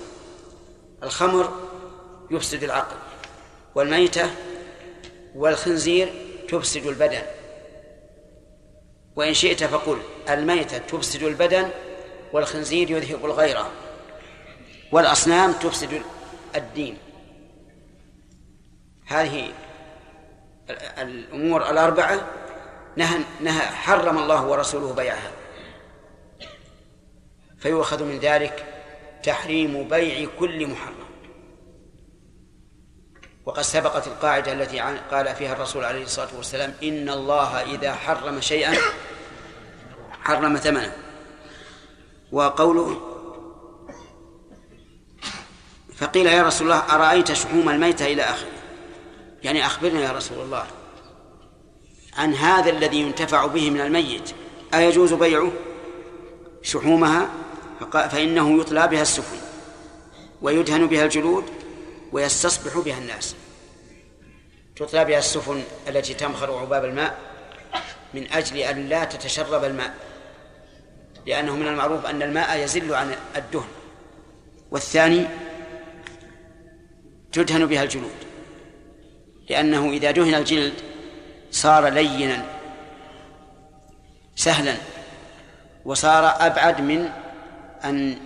B: الخمر يفسد العقل والميتة والخنزير تفسد البدن. وإن شئت فقل الميتة تفسد البدن والخنزير يذهب الغيرة والأصنام تفسد الدين. هذه الأمور الأربعة. نهى نهى حرم الله ورسوله بيعها. فيؤخذ من ذلك تحريم بيع كل محرم. وقد سبقت القاعدة التي قال فيها الرسول عليه الصلاة والسلام إن الله إذا حرم شيئا حرم ثمنه. وقوله فقيل يا رسول الله أرأيت شحوم الميتة إلى آخره؟ يعني أخبرنا يا رسول الله عن هذا الذي ينتفع به من الميت أيجوز بيعه شحومها؟ فإنه يطلى بها السفن ويدهن بها الجلود ويستصبح بها الناس. تطلى بها السفن التي تمخر عباب الماء من أجل أن لا تتشرب الماء. لأنه من المعروف أن الماء يزل عن الدهن. والثاني تدهن بها الجلود. لأنه إذا دهن الجلد صار لينا سهلا وصار أبعد من أن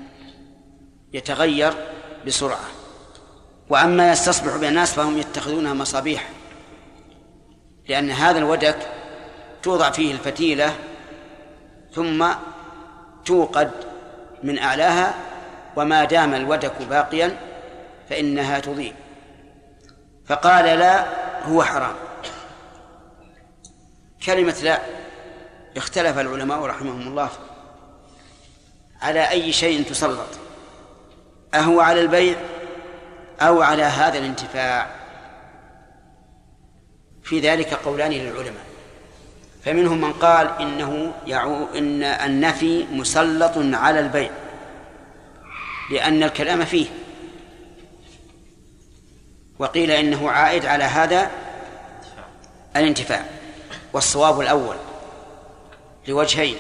B: يتغير بسرعة. وأما يستصبح بها الناس فهم يتخذونها مصابيح. لأن هذا الودك توضع فيه الفتيلة ثم توقد من أعلاها وما دام الودك باقيا فإنها تضيء. فقال لا هو حرام. كلمة لا اختلف العلماء رحمهم الله على أي شيء تسلط. أهو على البيع أو على هذا الانتفاع. في ذلك قولان للعلماء. فمنهم من قال إنه يعو إن النفي مسلط على البيع لأن الكلام فيه. وقيل إنه عائد على هذا الانتفاع والصواب الأول لوجهين.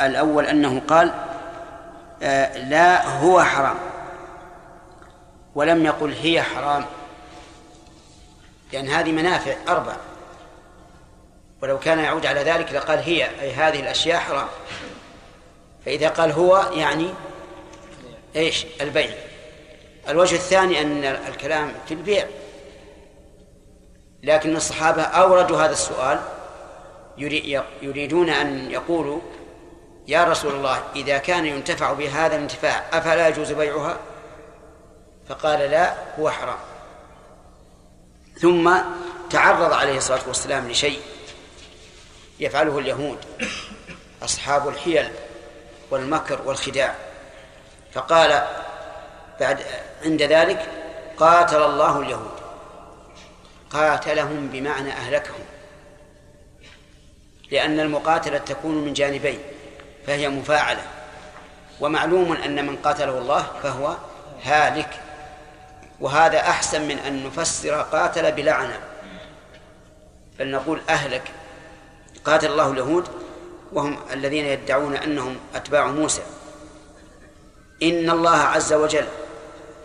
B: الأول أنه قال آه، لا هو حرام ولم يقل هي حرام لأن هذه منافع أربع. ولو كان يعود على ذلك لقال هي أي هذه الأشياء حرام. فإذا قال هو يعني إيش؟ البيع. الوجه الثاني أن الكلام في البيع. لكن الصحابة أوردوا هذا السؤال. يريدون أن يقولوا يا رسول الله إذا كان ينتفع بهذا الانتفاع أفلا يجوز بيعها؟ فقال لا هو حرام. ثم تعرض عليه الصلاة والسلام لشيء. يفعله اليهود أصحاب الحيل والمكر والخداع. فقال بعد عند ذلك قاتل الله اليهود. قاتلهم بمعنى أهلكهم. لأن المقاتلة تكون من جانبين فهي مفاعلة. ومعلوم أن من قاتله الله فهو هالك. وهذا أحسن من أن نفسر قاتل بلعنة. بل نقول أهلك. قاتل الله اليهود وهم الذين يدعون أنهم أتباع موسى. إن الله عز وجل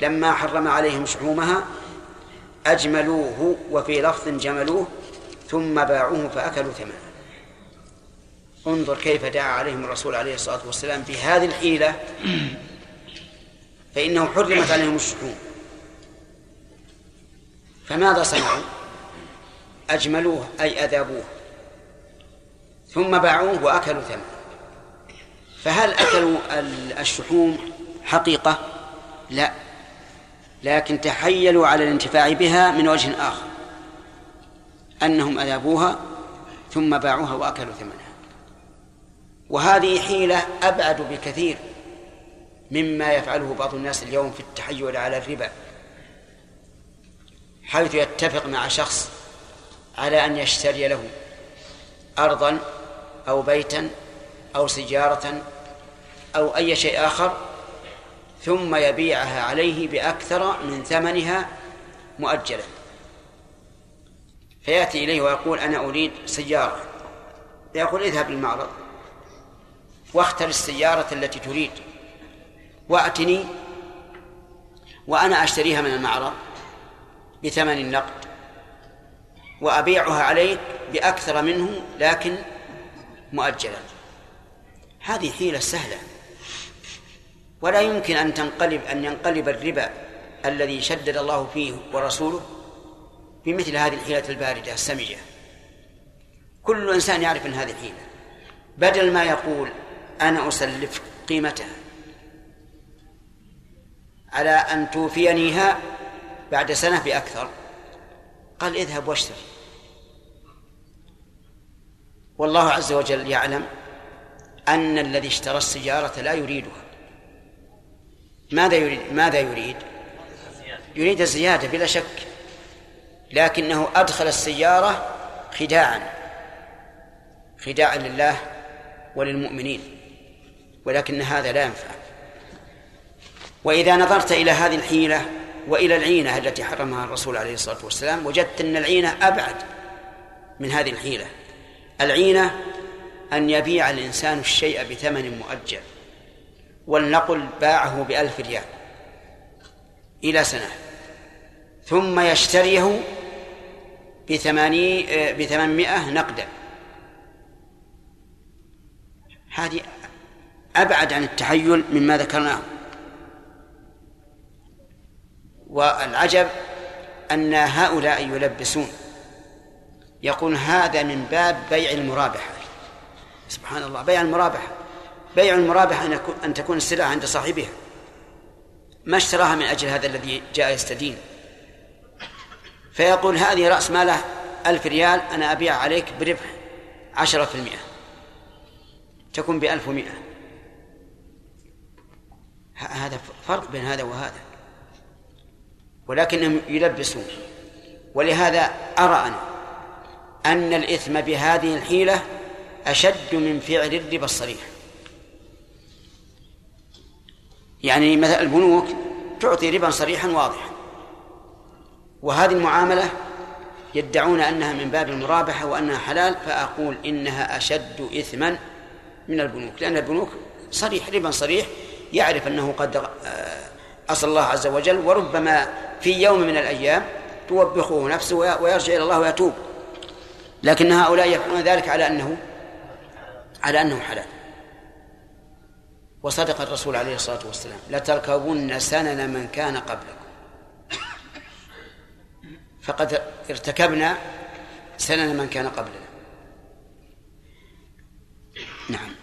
B: لما حرم عليهم شحومها أجملوه وفي لفظ جملوه ثم باعوه فأكلوا ثمنه. انظر كيف دعا عليهم الرسول عليه الصلاة والسلام بهذه الحيلة. فإنه حرمت عليهم الشحوم. فماذا صنعوا؟ أجملوه أي أذابوه. ثم باعوه وأكلوا ثمنه فهل أكلوا الشحوم؟ حقيقة لا. لكن تحيلوا على الانتفاع بها من وجه آخر أنهم أذابوها ثم باعوها وأكلوا ثمنها. وهذه حيلة أبعد بكثير مما يفعله بعض الناس اليوم في التحيل على الربا حيث يتفق مع شخص على أن يشتري له أرضا أو بيتا أو سيارة أو أي شيء آخر ثم يبيعها عليه بأكثر من ثمنها مؤجلا. فيأتي إليه ويقول أنا أريد سيارة. يقول اذهب للمعرض واختر السيارة التي تريد وأتني وأنا أشتريها من المعرض بثمن النقد وأبيعها عليك بأكثر منه لكن مؤجلا. هذه حيلة سهلة. ولا يمكن أن تنقلب أن ينقلب الربا الذي شدد الله فيه ورسوله بمثل هذه الحيلة الباردة السمجة. كل إنسان يعرف أن هذه الحيلة بدل ما يقول أنا أسلف قيمتها على أن توفينيها بعد سنة بأكثر قال اذهب واشتري. والله عز وجل يعلم أن الذي اشترى السيارة لا يريدها. ماذا يريد؟ ماذا يريد؟ يريد الزيادة بلا شك لكنه أدخل السيارة خداعا خداعا لله وللمؤمنين ولكن هذا لا ينفع. وإذا نظرت إلى هذه الحيلة وإلى العينة التي حرمها الرسول عليه الصلاة والسلام وجدت أن العينة أبعد من هذه الحيلة. العينة أن يبيع الإنسان الشيء بثمن مؤجل ولنقل باعه بألف ريال إلى سنة ثم يشتريه بثماني بثمانمائة نقدا. هذه أبعد عن التحيل مما ذكرناه. والعجب أن هؤلاء يلبسون يقول هذا من باب بيع المرابحة. سبحان الله بيع المرابحة. بيع المرابحة أن, أن تكون السلعة عند صاحبها. ما اشتراها من أجل هذا الذي جاء يستدين. فيقول هذه رأس ماله ألف ريال أنا أبيع عليك بربح عشرة في المئة. تكون بألف ومئة. هذا فرق بين هذا وهذا. ولكنهم يلبسون. ولهذا أرى أنا أن الإثم بهذه الحيلة أشد من فعل الربا الصريح. يعني مثلا البنوك تعطي ربا صريحا واضحا وهذه المعاملة يدعون أنها من باب المرابحة وأنها حلال فأقول إنها أشد إثما من البنوك لأن البنوك صريح ربا صريح يعرف أنه قد أصل الله عز وجل وربما في يوم من الأيام توبخه نفسه ويرجع إلى الله ويتوب. لكن هؤلاء يفعلون ذلك على أنه على أنه حلال. وصدق الرسول عليه الصلاة والسلام لتركبن سنن من كان قبلكم. فقد ارتكبنا سنن من كان قبلنا. نعم.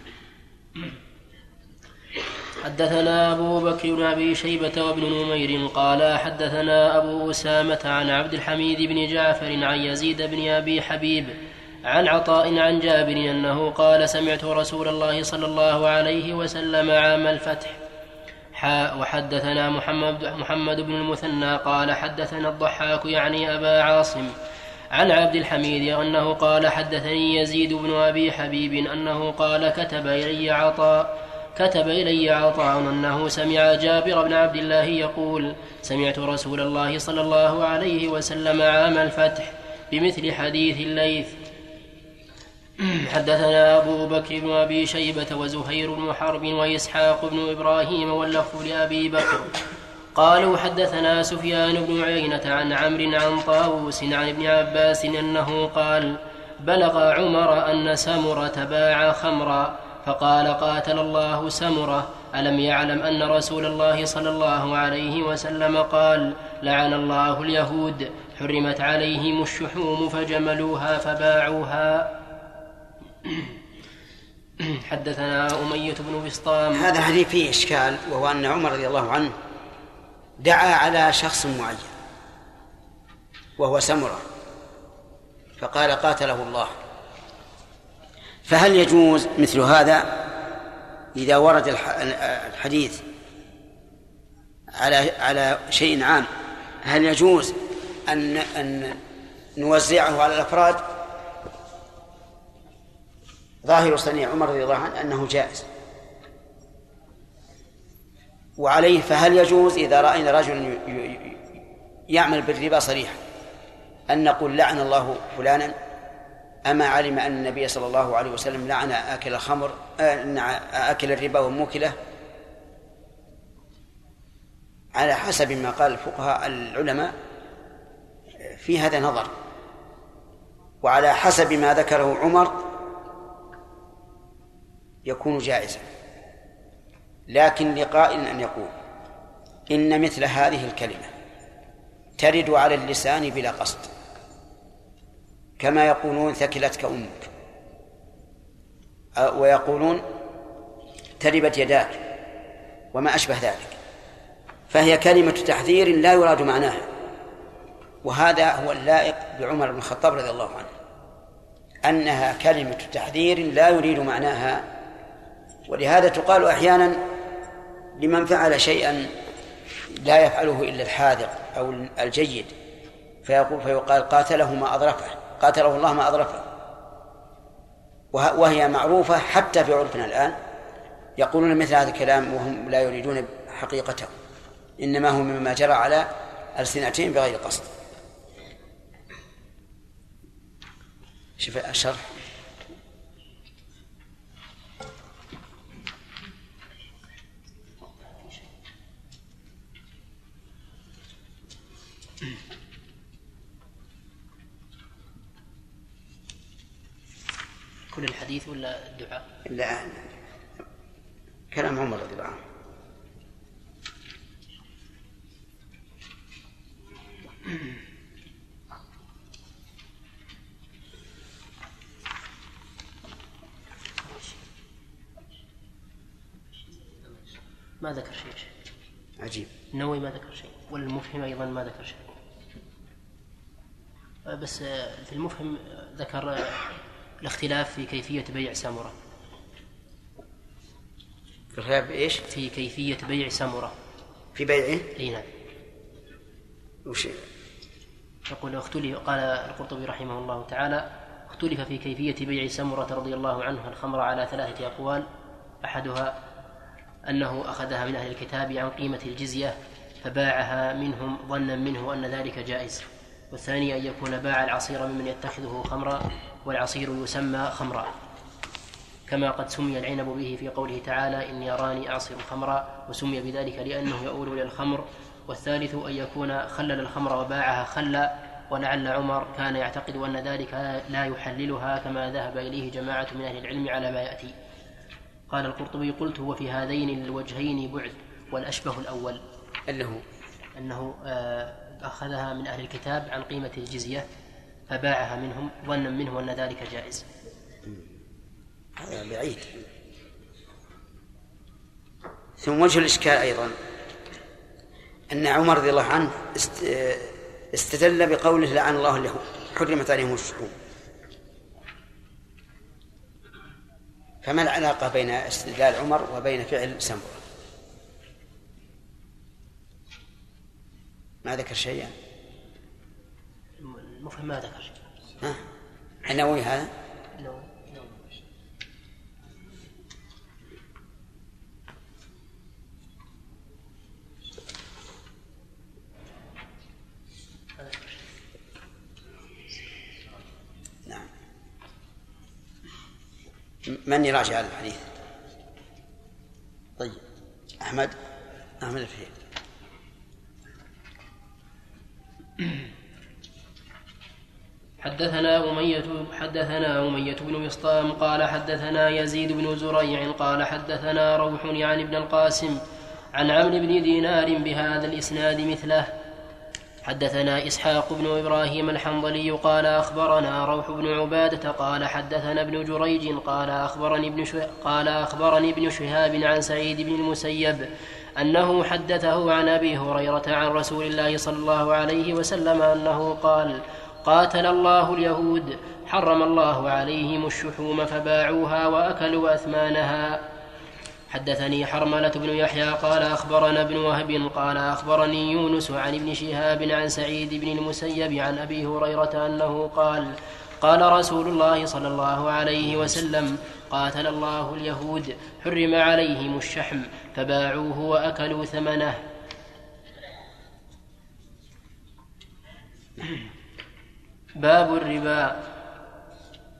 A: حدثنا أبو بكر بن أبي شيبة وابن نمير قال حدثنا أبو أسامة عن عبد الحميد بن جعفر عن يزيد بن أبي حبيب عن عطاء عن جابر أنه قال سمعت رسول الله صلى الله عليه وسلم عام الفتح. حاء وحدثنا محمد, محمد بن المثنى قال حدثنا الضحاك يعني أبا عاصم عن عبد الحميد أنه قال حدثني يزيد بن أبي حبيب أنه قال كتب إلي عطاء كتب إلي عطاء أنه سمع جابر بن عبد الله يقول سمعت رسول الله صلى الله عليه وسلم عام الفتح بمثل حديث الليث. حدثنا أبو بكر بن أبي شيبة وزهير بن حرب وإسحاق بن إبراهيم واللفظ لأبي بكر. قالوا حدثنا سفيان بن عيينة عن عمرو عن طاووس عن ابن عباس أنه قال بلغ عمر أن سمرة باع خمرا فقال قاتل الله سمرة ألم يعلم أن رسول الله صلى الله عليه وسلم قال لعن الله اليهود حرمت عليهم الشحوم فجملوها فباعوها. حدثنا أمية بن بسطام.
B: هذا الحديث فيه إشكال وهو أن عمر رضي الله عنه دعا على شخص معين وهو سمرة فقال قاتله الله. فهل يجوز مثل هذا إذا ورد الحديث على على شيء عام؟ هل يجوز أن أن نوزعه على الأفراد؟ ظاهر صنيع عمر رضي الله عنه أنه جائز. وعليه فهل يجوز إذا رأينا رجلا يعمل بالربا صريحا أن نقول لعن الله فلانا؟ أما علم أن النبي صلى الله عليه وسلم لعن آكل الخمر آكل الربا وموكله. على حسب ما قال الفقهاء العلماء في هذا نظر. وعلى حسب ما ذكره عمر يكون جائزا. لكن لقائل أن يقول إن مثل هذه الكلمة ترد على اللسان بلا قصد. كما يقولون ثكلتك أمك. ويقولون تربت يداك وما أشبه ذلك. فهي كلمة تحذير لا يراد معناها. وهذا هو اللائق بعمر بن الخطاب رضي الله عنه. أنها كلمة تحذير لا يريد معناها. ولهذا تقال أحيانا لمن فعل شيئا لا يفعله إلا الحاذق أو الجيد. فيقول فيقال قاتله ما أضرفه قاتله الله ما أضرفه وهي معروفة حتى في عرفنا الآن. يقولون مثل هذا الكلام وهم لا يريدون حقيقته. إنما هو مما جرى على ألسنتهم بغير قصد. شوف الشرح.
A: كل الحديث ولا الدعاء؟
B: لا. كلام عمر رضي الله عنه.
A: ما ذكر شيء
B: عجيب.
A: النووي ما ذكر شيء والمفهم أيضا ما ذكر شيء. بس في المفهم ذكر الاختلاف في كيفية بيع سمرة
B: في الخلاف إيش؟
A: في كيفية بيع سمرة
B: في بيعه؟
A: إي نعم.
B: وش؟
A: يقول اختلف قال القرطبي رحمه الله تعالى اختلف في كيفية بيع سمرة رضي الله عنه الخمر على ثلاثة أقوال. أحدها أنه أخذها من أهل الكتاب عن قيمة الجزية فباعها منهم ظنا منه أن ذلك جائز. والثاني أن يكون باع العصير ممن يتخذه خمرا والعصير يسمى خمرا. كما قد سمي العنب به في قوله تعالى إني أراني أعصر خمرا وسمي بذلك لأنه يؤول إلى الخمر. والثالث أن يكون خلل الخمر وباعها خلا ولعل عمر كان يعتقد أن ذلك لا يحللها كما ذهب إليه جماعة من أهل العلم على ما يأتي. قال القرطبي قلت هو في هذين الوجهين بعد والأشبه الأول.
B: هو
A: أنه آه، أخذها من أهل الكتاب عن قيمة الجزية فباعها منهم ظنا منه أن ذلك جائز.
B: هذا بعيد. ثم وجه الإشكال أيضا أن عمر رضي الله عنه استدل بقوله لعن الله اليهود حرمت عليهم الشحوم. فما العلاقة بين استدلال عمر وبين فعل سمرة؟ ما ذكر شيئا؟
A: المفهم ما ذكر
B: شيئا. عنوي هذا؟
A: نعم.
B: من يراجع الحديث؟ طيب. أحمد؟ أحمد الفهيم.
A: حدثنا أمية حدثنا أمية بن بسطام قال حدثنا يزيد بن زريع قال حدثنا روح يعني ابن القاسم عن عمرو بن دينار بهذا الإسناد مثله. حدثنا إسحاق بن إبراهيم الحنظلي قال أخبرنا روح بن عبادة قال حدثنا ابن جريج قال أخبرني ابن قال أخبرني ابن شهاب عن سعيد بن المسيب أنه حدثه عن أبي هريرة عن رسول الله صلى الله عليه وسلم أنه قال قاتل الله اليهود حرم الله عليهم الشحوم فباعوها وأكلوا أثمانها. حدثني حرملة بن يحيى قال أخبرنا ابن وهب قال أخبرني يونس عن ابن شهاب عن سعيد بن المسيب عن أبي هريرة أنه قال قال رسول الله صلى الله عليه وسلم قاتل الله اليهود حرم عليهم الشحم فباعوه وأكلوا ثمنه. باب الربا.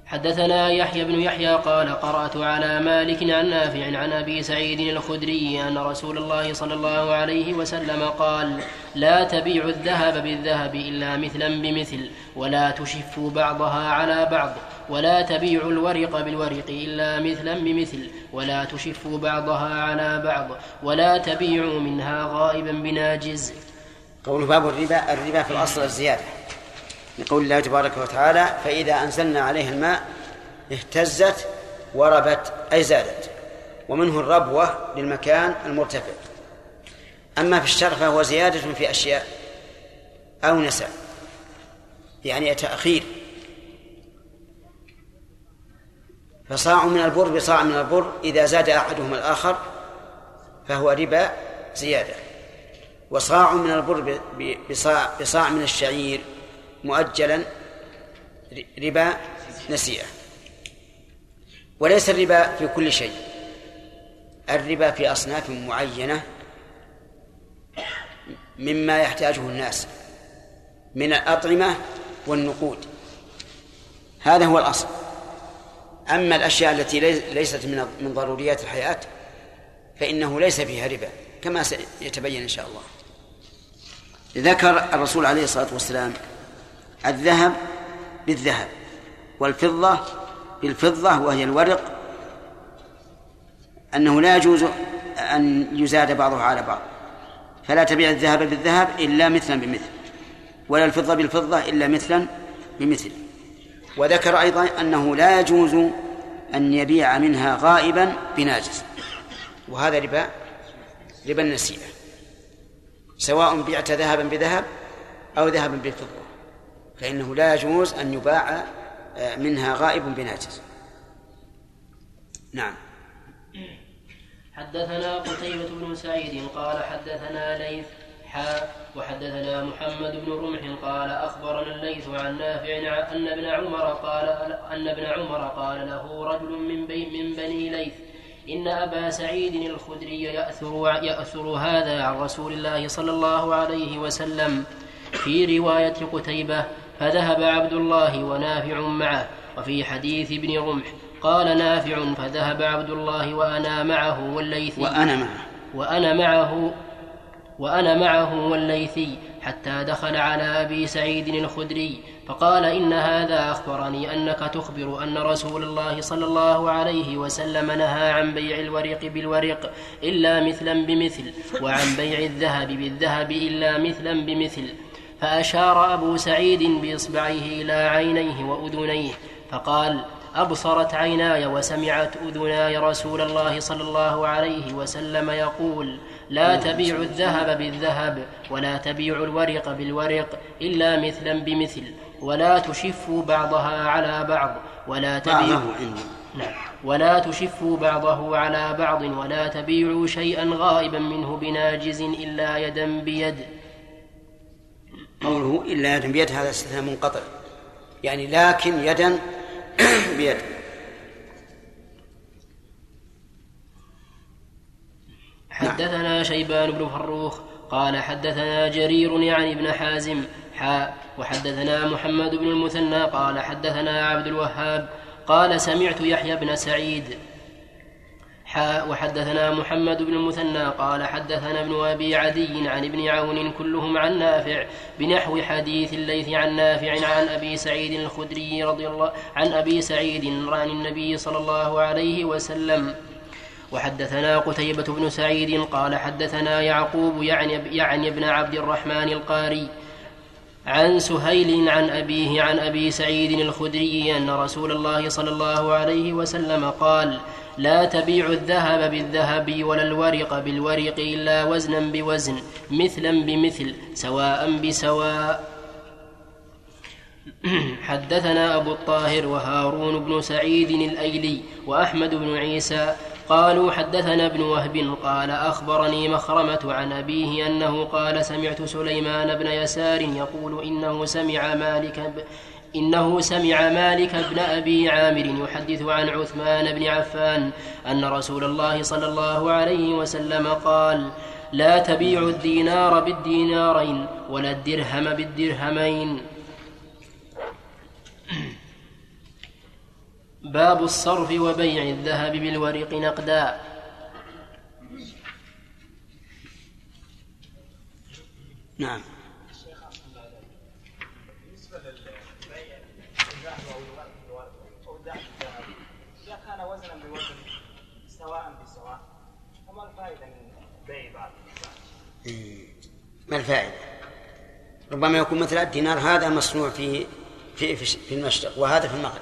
A: حدثنا يحيى بن يحيى قال قرأت على مالك عن نافع عن أبي سعيد الخدري أن رسول الله صلى الله عليه وسلم قال لا تبيعوا الذهب بالذهب إلا مثلا بمثل ولا تشفوا بعضها على بعض ولا تبيعوا الورق بالورق إلا مثلا بمثل ولا تشفوا بعضها على بعض ولا تبيعوا منها غائبا بناجز.
B: قول باب الربا الربا في الأصل الزيادة. لقول الله تبارك وتعالى فإذا أنزلنا عليها الماء اهتزت وربت أي زادت. ومنه الربوة للمكان المرتفع. أما في الشرع فهو زيادة في أشياء أو نسى يعني تأخير. فصاع من البر بصاع من البر إذا زاد أحدهما الآخر فهو ربا زيادة. وصاع من البر بصاع, بصاع من الشعير مؤجلا ربا نسيئة. وليس الربا في كل شيء الربا في أصناف معينة مما يحتاجه الناس من الأطعمة والنقود. هذا هو الأصل. أما الأشياء التي ليست من من ضروريات الحياة فإنه ليس فيها ربا كما سيتبين إن شاء الله. ذكر الرسول عليه الصلاة والسلام الذهب بالذهب والفضة بالفضة وهي الورق أنه لا يجوز أن يزاد بعضها على بعض. فلا تبيع الذهب بالذهب إلا مثلا بمثل ولا الفضة بالفضة إلا مثلا بمثل. وذكر أيضا أنه لا يجوز أن يبيع منها غائبا بناجز وهذا ربا ربا النسيئة سواء بعت ذهبا بذهب أو ذهبا بالفضة. فإنه لا يجوز أن يباع آه، منها غائب بناجز نعم.
A: حدثنا قتيبة بن سعيد قال حدثنا ليث حا وحدثنا محمد بن رمح قال أخبرنا الليث عن نافع أن ابن عمر قال أن ابن عمر قال له رجل من من بني ليث إن أبا سعيد الخدري يأثر يأثر هذا عن رسول الله صلى الله عليه وسلم. في رواية قتيبة فذهب عبد الله ونافع معه. وفي حديث ابن رمح قال نافع فذهب عبد الله وأنا معه والليثي.
B: وأنا معه.
A: وأنا معه وأنا معه والليثي. حتى دخل على أبي سعيد الخدري. فقال إن هذا أخبرني أنك تخبر أن رسول الله صلى الله عليه وسلم نهى عن بيع الورق بالورق إلا مثلا بمثل وعن بيع الذهب بالذهب إلا مثلا بمثل. فأشار أبو سعيد بإصبعه إلى عينيه وأذنيه فقال أبصرت عيناي وسمعت أذناي رسول الله صلى الله عليه وسلم يقول لا تبيع الذهب بالذهب ولا تبيع الورق بالورق إلا مثلا بمثل ولا تشفوا بعضها على بعض ولا تبيع نعم ولا تشفوا بعضه على بعض ولا تبيعوا شيئا غائبا منه بناجز إلا يدا بيد.
B: قوله إلا يد بيد هذا استثناء منقطع. يعني لكن يدا بيد
A: حدثنا شيبان بن فروخ قال حدثنا جرير يعني ابن حازم حاء وحدثنا محمد بن المثنى قال حدثنا عبد الوهاب قال سمعت يحيى بن سعيد وحدثنا محمد بن المثنى قال حدثنا ابن أبي عدي عن ابن عون كلهم عن نافع بنحو حديث الليث عن نافع عن أبي سعيد الخدري رضي الله عن أبي سعيد عن النبي صلى الله عليه وسلم. وحدثنا قتيبة بن سعيد قال حدثنا يعقوب يعني يعني ابن عبد الرحمن القاري عن سهيل عن أبيه عن أبي سعيد الخدري أن رسول الله صلى الله عليه وسلم قال لا تبيع الذهب بالذهب ولا الورق بالورق إلا وزنا بوزن مثلا بمثل سواء بسواء حدثنا أبو الطاهر وهارون بن سعيد الأيلي وأحمد بن عيسى قالوا حدثنا ابن وهب قال أخبرني مخرمة عن أبيه أنه قال سمعت سليمان بن يسار يقول إنه سمع مالك. إنه سمع مالك بن أبي عامر يحدث عن عثمان بن عفان أن رسول الله صلى الله عليه وسلم قال لا تبيعوا الدينار بالدينارين ولا الدرهم بالدرهمين. باب الصرف وبيع الذهب بالورق نقدا.
B: نعم
E: بالنسبة للبيع الذهب أو الورق أو الذهب بالذهب اذا كان وزنا بوزن سواء بسواء فما الفائده من بيع بعض
B: ما الفائدة؟ ربما يكون مثلا الدينار هذا مصنوع في في في المشرق وهذا في المغرب.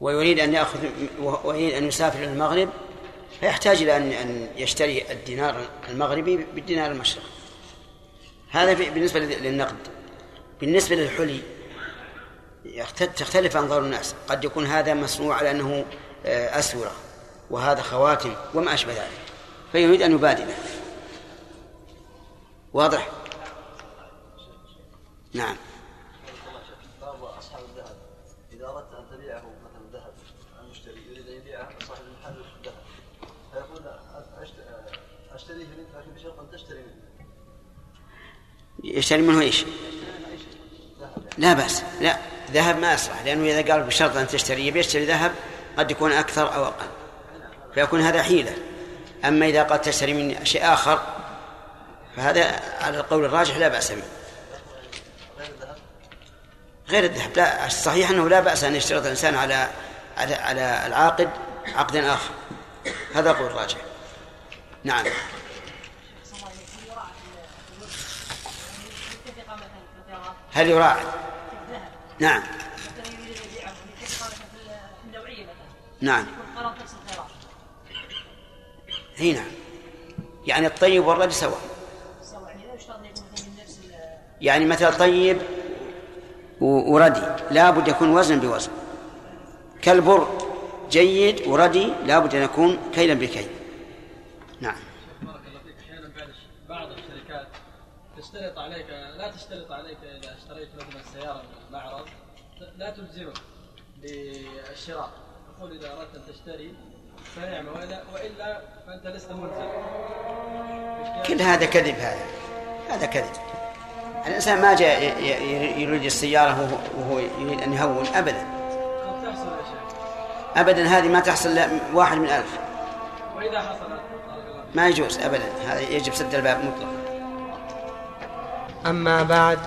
B: ويريد أن يأخذ ويريد أن يسافر إلى المغرب فيحتاج إلى أن أن يشتري الدينار المغربي بالدينار المشرقي هذا بالنسبة للنقد. بالنسبة للحلي تختلف أنظار الناس. قد يكون هذا مصنوع على أنه آه، أسورة وهذا خواتم وما أشبه ذلك. فيريد أن يبادله. واضح؟ نعم.
L: باب اصحاب الذهب اذا اردت ان تبيعه مثلا ذهب يريد ان يبيعه المحل الذهب فيقول أشت- اشتريه منك لكن بشرط ان تشتري منه
B: يشتري منه إيش؟ لا بأس. لا ذهب ما يصلح لأنه إذا قال بشرط أن تشتري بيشتري ذهب قد يكون أكثر أو أقل فيكون هذا حيلة. أما إذا قال تشتري مني شيء آخر فهذا على القول الراجح لا بأس به. غير الذهب. لا الصحيح أنه لا بأس أن يشترط الإنسان على على على العاقد عقدا آخر. هذا قول الراجح نعم. هل يراعي؟ نعم. نعم. هنا. يعني الطيب والرد سواء. يعني مثلا طيب وردي لابد يكون وزن بوزن. كالبر جيد وردي لابد أن يكون كيلا بكيل. نعم.
M: بارك الله فيك. أحيانا بعض الشركات تشترط عليك لا تشترط عليك إذا اشتريت مثلا سيارة من المعرض لا تلزمك بالشراء. تقول إذا أردت أن تشتري فنعم والا وإلا فأنت لست ملزم.
B: كل هذا كذب هذا. هذا كذب. الإنسان ما جاء ي- ي- يريد السيارة وهو- وهو يريد أن يهون أبدا. أبدا هذه ما تحصل واحد من ألف.
M: وإذا حصلت
B: ما يجوز أبدا. هذا يجب سد الباب مطلقا.
F: أما بعد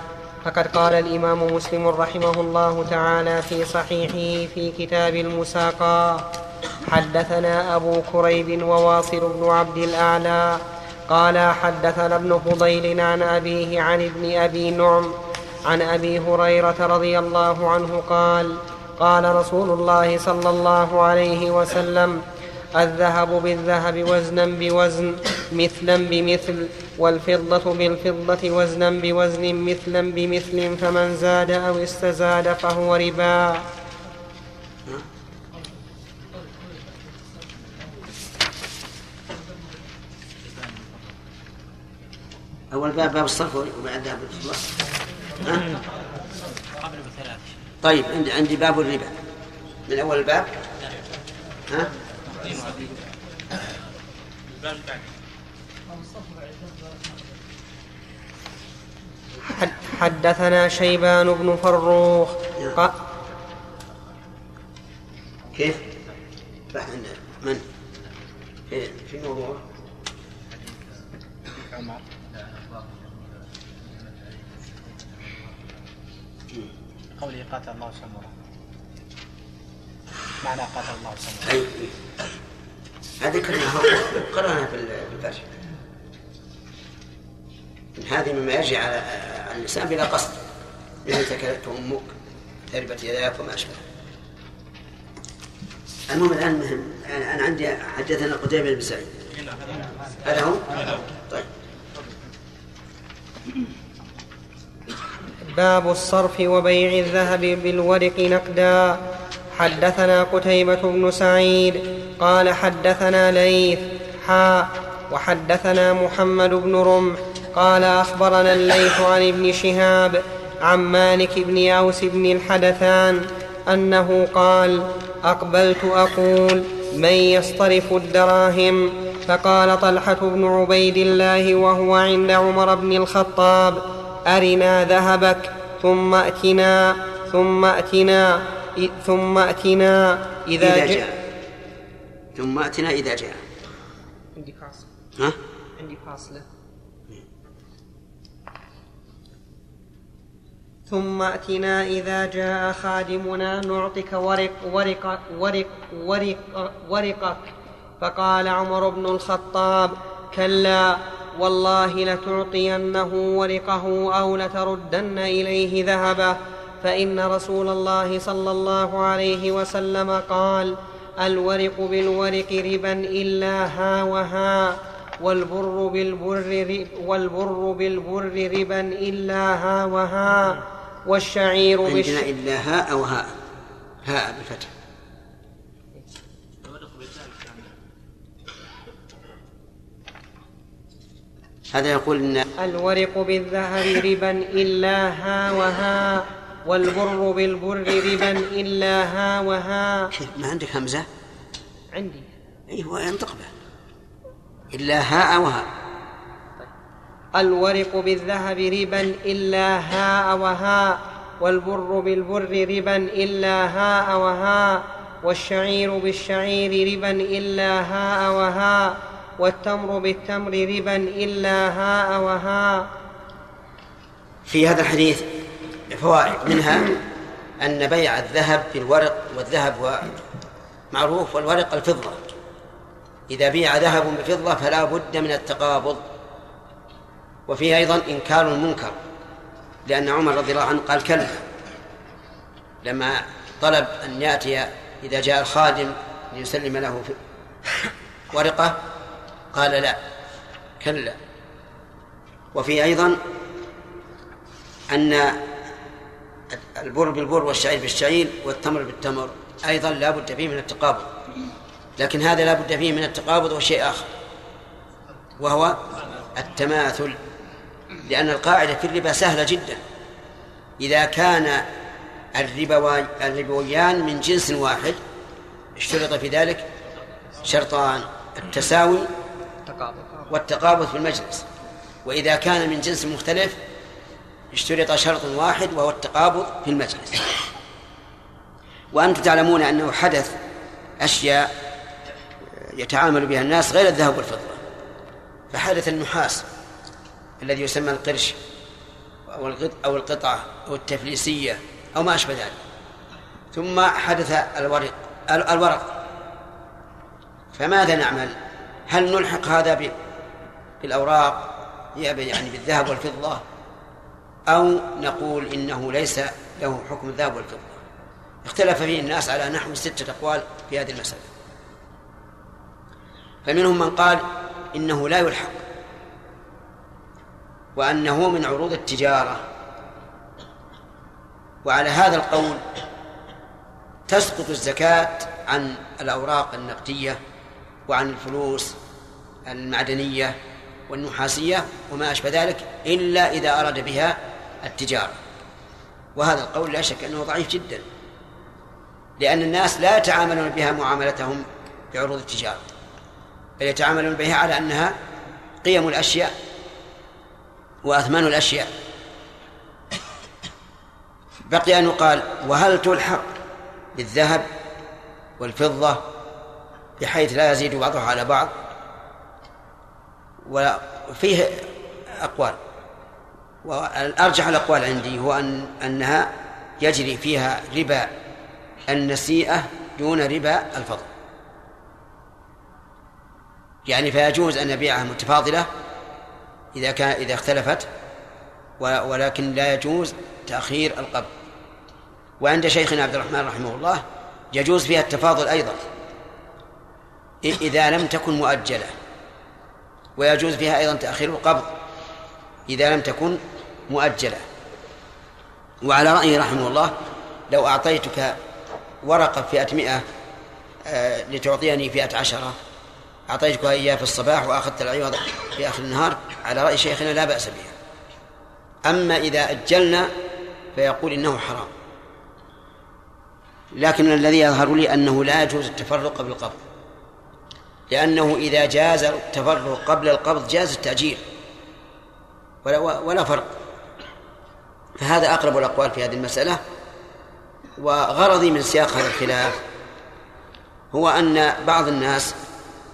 F: فقد قال الإمام مسلم رحمه الله تعالى في صحيحه في كتاب المساقى حدثنا أبو كريب وواصل بن عبد الأعلى قال حدثنا ابن فضيل عن أبيه عن ابن أبي نعم عن أبي هريرة رضي الله عنه قال قال رسول الله صلى الله عليه وسلم الذهب بالذهب وزنا بوزن مثلا بمثل والفضة بالفضة وزنا بوزن مثلا بمثل فمن زاد أو استزاد فهو ربا.
B: أول باب باب الصرف وبعد باب الفضة ها؟
J: قبل بثلاث
B: طيب عندي عندي باب الربا من أول الباب ها؟
F: حد- حدثنا شيبان بن فروخ ق-
B: كيف؟ من؟ في في
G: قوله قاتل الله سمره. معنى قاتل الله سمره.
B: أي هذه كلها قرأنا في الفتح هذه مما يجري على الإنسان بلا قصد. إذا تكلت أمك تربت يداك وما أشبه. المهم الآن مهم. أنا أنا عندي حدثنا قتيبة بن سعيد. هذا هو؟ طيب.
F: باب الصرف وبيع الذهب بالورق نقدا. حدثنا قتيبة بن سعيد قال حدثنا ليث حاء وحدثنا محمد بن رمح قال أخبرنا الليث عن ابن شهاب عن مالك بن أوس بن الحدثان أنه قال أقبلت أقول من يصطرف الدراهم؟ فقال طلحة بن عبيد الله وهو عند عمر بن الخطاب أرنا ذهبك ثم أتنا ثم أتنا ثم أتنا إذا,
B: إذا
F: جاء
B: جاء. ثم أتنا إذا جاء.
F: عندي فاصل.
B: ها؟
F: عندي فاصلة. ثم أتنا إذا جاء خادمنا نعطك ورق ورق ورق ورق ورقك. فقال عمر بن الخطاب كلا والله لتعطينه ورقه أو لتردن إليه ذهبه. فإن رسول الله صلى الله عليه وسلم قال الورق بالورق ربا إلا ها وها والبر بالبر والبر بالبر ربا إلا ها وها والشعير
B: عندنا
F: بالش...
B: إلا هاء أو هاء هاء بالفتح. هذا يقول إن
F: الورق بالذهب ربا إلا ها وها والبر بالبر ربا إلا ها وها.
B: ما عندك همزة؟
F: عندي.
B: أيوة ينطق به. إلا هاء وهاء
F: الورق بالذهب ربا إلا هاء وهاء والبر بالبر ربا إلا هاء وهاء والشعير بالشعير ربا إلا هاء وهاء والتمر بالتمر ربا إلا هاء وهاء.
B: في هذا الحديث فوائد منها أن بيع الذهب بالورق والذهب معروف والورق الفضة. إذا بيع ذهب بفضة فلا بد من التقابض. وفيه أيضا إنكار المنكر لأن عمر رضي الله عنه قال كلا لما طلب أن يأتي إذا جاء الخادم ليسلم له ورقة قال لا. كلا. وفيه أيضا أن البر بالبر والشعير بالشعير والتمر بالتمر أيضا لا بد فيه من التقابض. لكن هذا لا بد فيه من التقابض وشيء آخر وهو التماثل. لأن القاعدة في الربا سهلة جدا. إذا كان الربوي الربويان من جنس واحد اشترط في ذلك شرطان التساوي والتقابض في المجلس. وإذا كان من جنس مختلف اشترط شرط واحد وهو التقابض في المجلس. وأنتم تعلمون أنه حدث أشياء يتعامل بها الناس غير الذهب والفضة. فحدث النحاس الذي يسمى القرش أو أو القطعة أو التفليسية أو ما أشبه ذلك. ثم حدث الورق الورق. فماذا نعمل؟ هل نلحق هذا بالأوراق يعني بالذهب والفضة أو نقول إنه ليس له حكم الذهب والفضة. اختلف فيه الناس على نحو ستة أقوال في هذه المسألة. فمنهم من قال إنه لا يلحق وأنه من عروض التجارة. وعلى هذا القول تسقط الزكاة عن الأوراق النقدية وعن الفلوس المعدنية والنحاسية وما أشبه ذلك إلا إذا أراد بها التجارة. وهذا القول لا شك أنه ضعيف جدا لأن الناس لا يتعاملون بها معاملتهم بعروض التجارة بل يتعاملون بها على أنها قيم الأشياء وأثمان الأشياء. بقي أن يقال وهل تلحق بالذهب والفضة بحيث لا يزيد بعضها على بعض؟ وفيه أقوال. والأرجح الأقوال عندي هو أن أنها يجري فيها ربا النسيئة دون ربا الفضل. يعني فيجوز أن نبيعها متفاضلة إذا كان إذا اختلفت ولكن لا يجوز تأخير القبض. وعند شيخنا عبد الرحمن رحمه الله يجوز فيها التفاضل أيضا إذا لم تكن مؤجلة. ويجوز فيها أيضا تأخير القبض إذا لم تكن مؤجلة. وعلى رأيه رحمه الله لو أعطيتك ورقة فئة مئة آه، لتعطيني فئة عشرة أعطيتك إياه في الصباح وأخذت العوض في آخر النهار على رأي شيخنا لا بأس بها. أما إذا أجلنا فيقول إنه حرام. لكن الذي يظهر لي أنه لا يجوز التفرق قبل القبض لأنه إذا جاز التفرق قبل القبض جاز التأجيل ولا, ولا فرق. فهذا أقرب الأقوال في هذه المسألة. وغرضي من سياق هذا الخلاف هو أن بعض الناس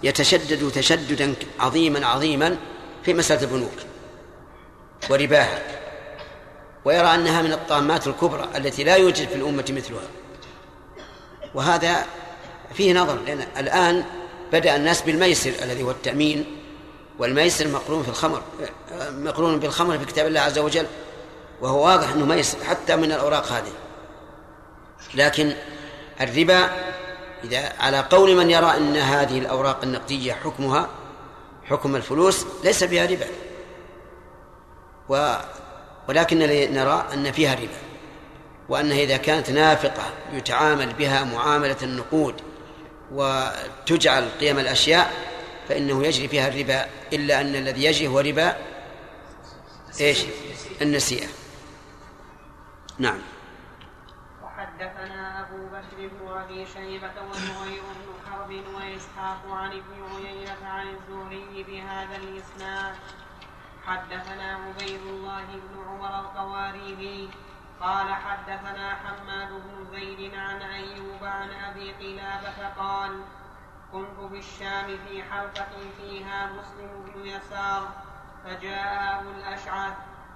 B: يتشدد تشددا عظيما عظيما في مسألة البنوك ورباها ويرى أنها من الطامات الكبرى التي لا يوجد في الأمة مثلها. وهذا فيه نظر لأن الآن بدأ الناس بالميسر الذي هو التأمين والميسر مقرون في الخمر مقرون بالخمر في كتاب الله عز وجل وهو واضح أنه ميسر حتى من الأوراق هذه. لكن الربا إذا على قول من يرى أن هذه الأوراق النقدية حكمها حكم الفلوس ليس بها ربا. ولكن نرى أن فيها ربا وأنها إذا كانت نافقة يتعامل بها معاملة النقود وتجعل قيم الأشياء فإنه يجري فيها الربا إلا أن الذي يجري هو ربا إيش؟ النسيئة. نعم.
F: وحدثنا أبو بكر بن أبي شيبة وزهير بن حرب وإسحاق عن ابن عيينة عن الزهري بهذا الإسناد. حدثنا عبيد الله بن عمر القواريري قال حدثنا حماد بن زيد عن أيوب عن أبي قلابة قال كنت بالشام في حلقة فيها مسلم بن يسار فجاء أبو الأشعث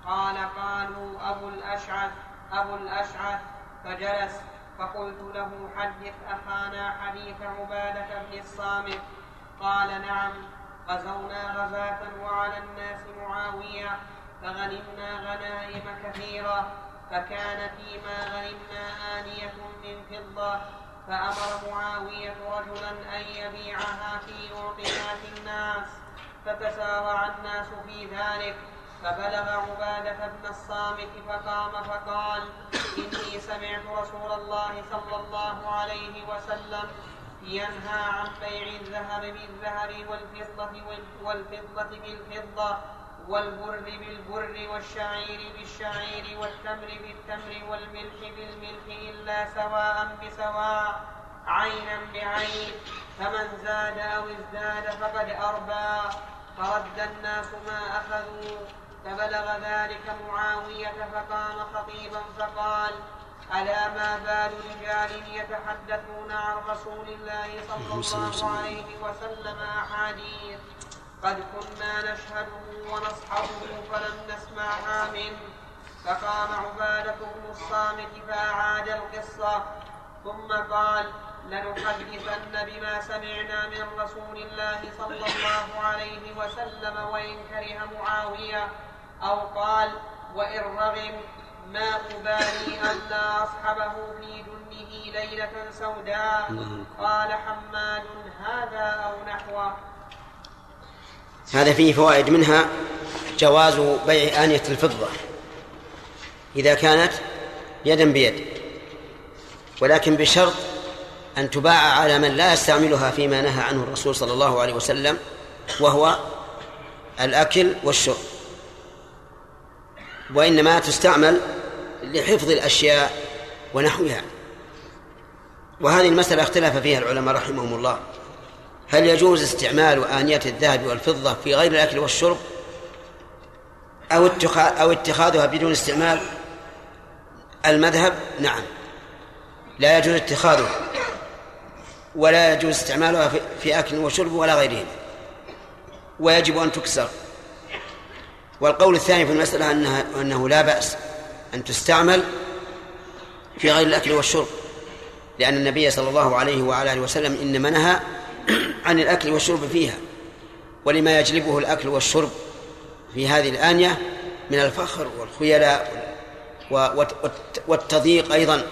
F: قال قالوا أبو الأشعث أبو الأشعث فجلس فقلت له حدث أخانا حديث عبادة بن الصامت قال نعم غزونا غزاة وعلى الناس معاوية فغنمنا غنائم كثيرة فكان فيما غنمنا آنية من فضة فأمر معاوية رجلا أن يبيعها في أعطيات الناس فتسارع الناس في ذلك فبلغ عبادة بن الصامت فقام فقال إني سمعت رسول الله صلى الله عليه وسلم ينهى عن بيع الذهب بالذهب والفضة والفضة بالفضة والبر بالبر والشعير بالشعير والتمر بالتمر والملح بالملح إلا سواء بسواء عينا بعين فمن زاد أو ازداد فقد أربى فرد الناس ما أخذوا فبلغ ذلك معاوية فقام خطيبا فقال ألا ما بال رجال يتحدثون عن رسول الله صلى الله عليه وسلم؟ أحاديث؟ قد كنا نشهده ونصحبه فلم نسمعها منه فقام عبادة بن الصامت فأعاد القصة. ثم قال لنحدثن بما سمعنا من رسول الله صلى الله عليه وسلم وإن كره معاوية. أو قال وإن رغم ما أبالي أن لا أصحبه في دنه ليلة سوداء. قال حماد هذا أو نحوه.
B: هذا فيه فوائد منها جواز بيع آنية الفضة. إذا كانت يدا بيد ولكن بشرط أن تباع على من لا يستعملها فيما نهى عنه الرسول صلى الله عليه وسلم وهو الأكل والشرب. وإنما تستعمل لحفظ الأشياء ونحوها. وهذه المسألة اختلف فيها العلماء رحمهم الله. هل يجوز استعمال آنية الذهب والفضة في غير الأكل والشرب؟ أو أو اتخاذها بدون استعمال المذهب؟ نعم. لا يجوز اتخاذها ولا يجوز استعمالها في- أكل وشرب ولا غيرهما ويجب أن تكسر. والقول الثاني في المسألة أنها أنه لا بأس أن تستعمل في غير الأكل والشرب لأن النبي صلى الله عليه وعلى آله وسلم إنما نهى عن الأكل والشرب فيها ولما يجلبه الأكل والشرب في هذه الآنية من الفخر والخيلاء والتضييق أيضا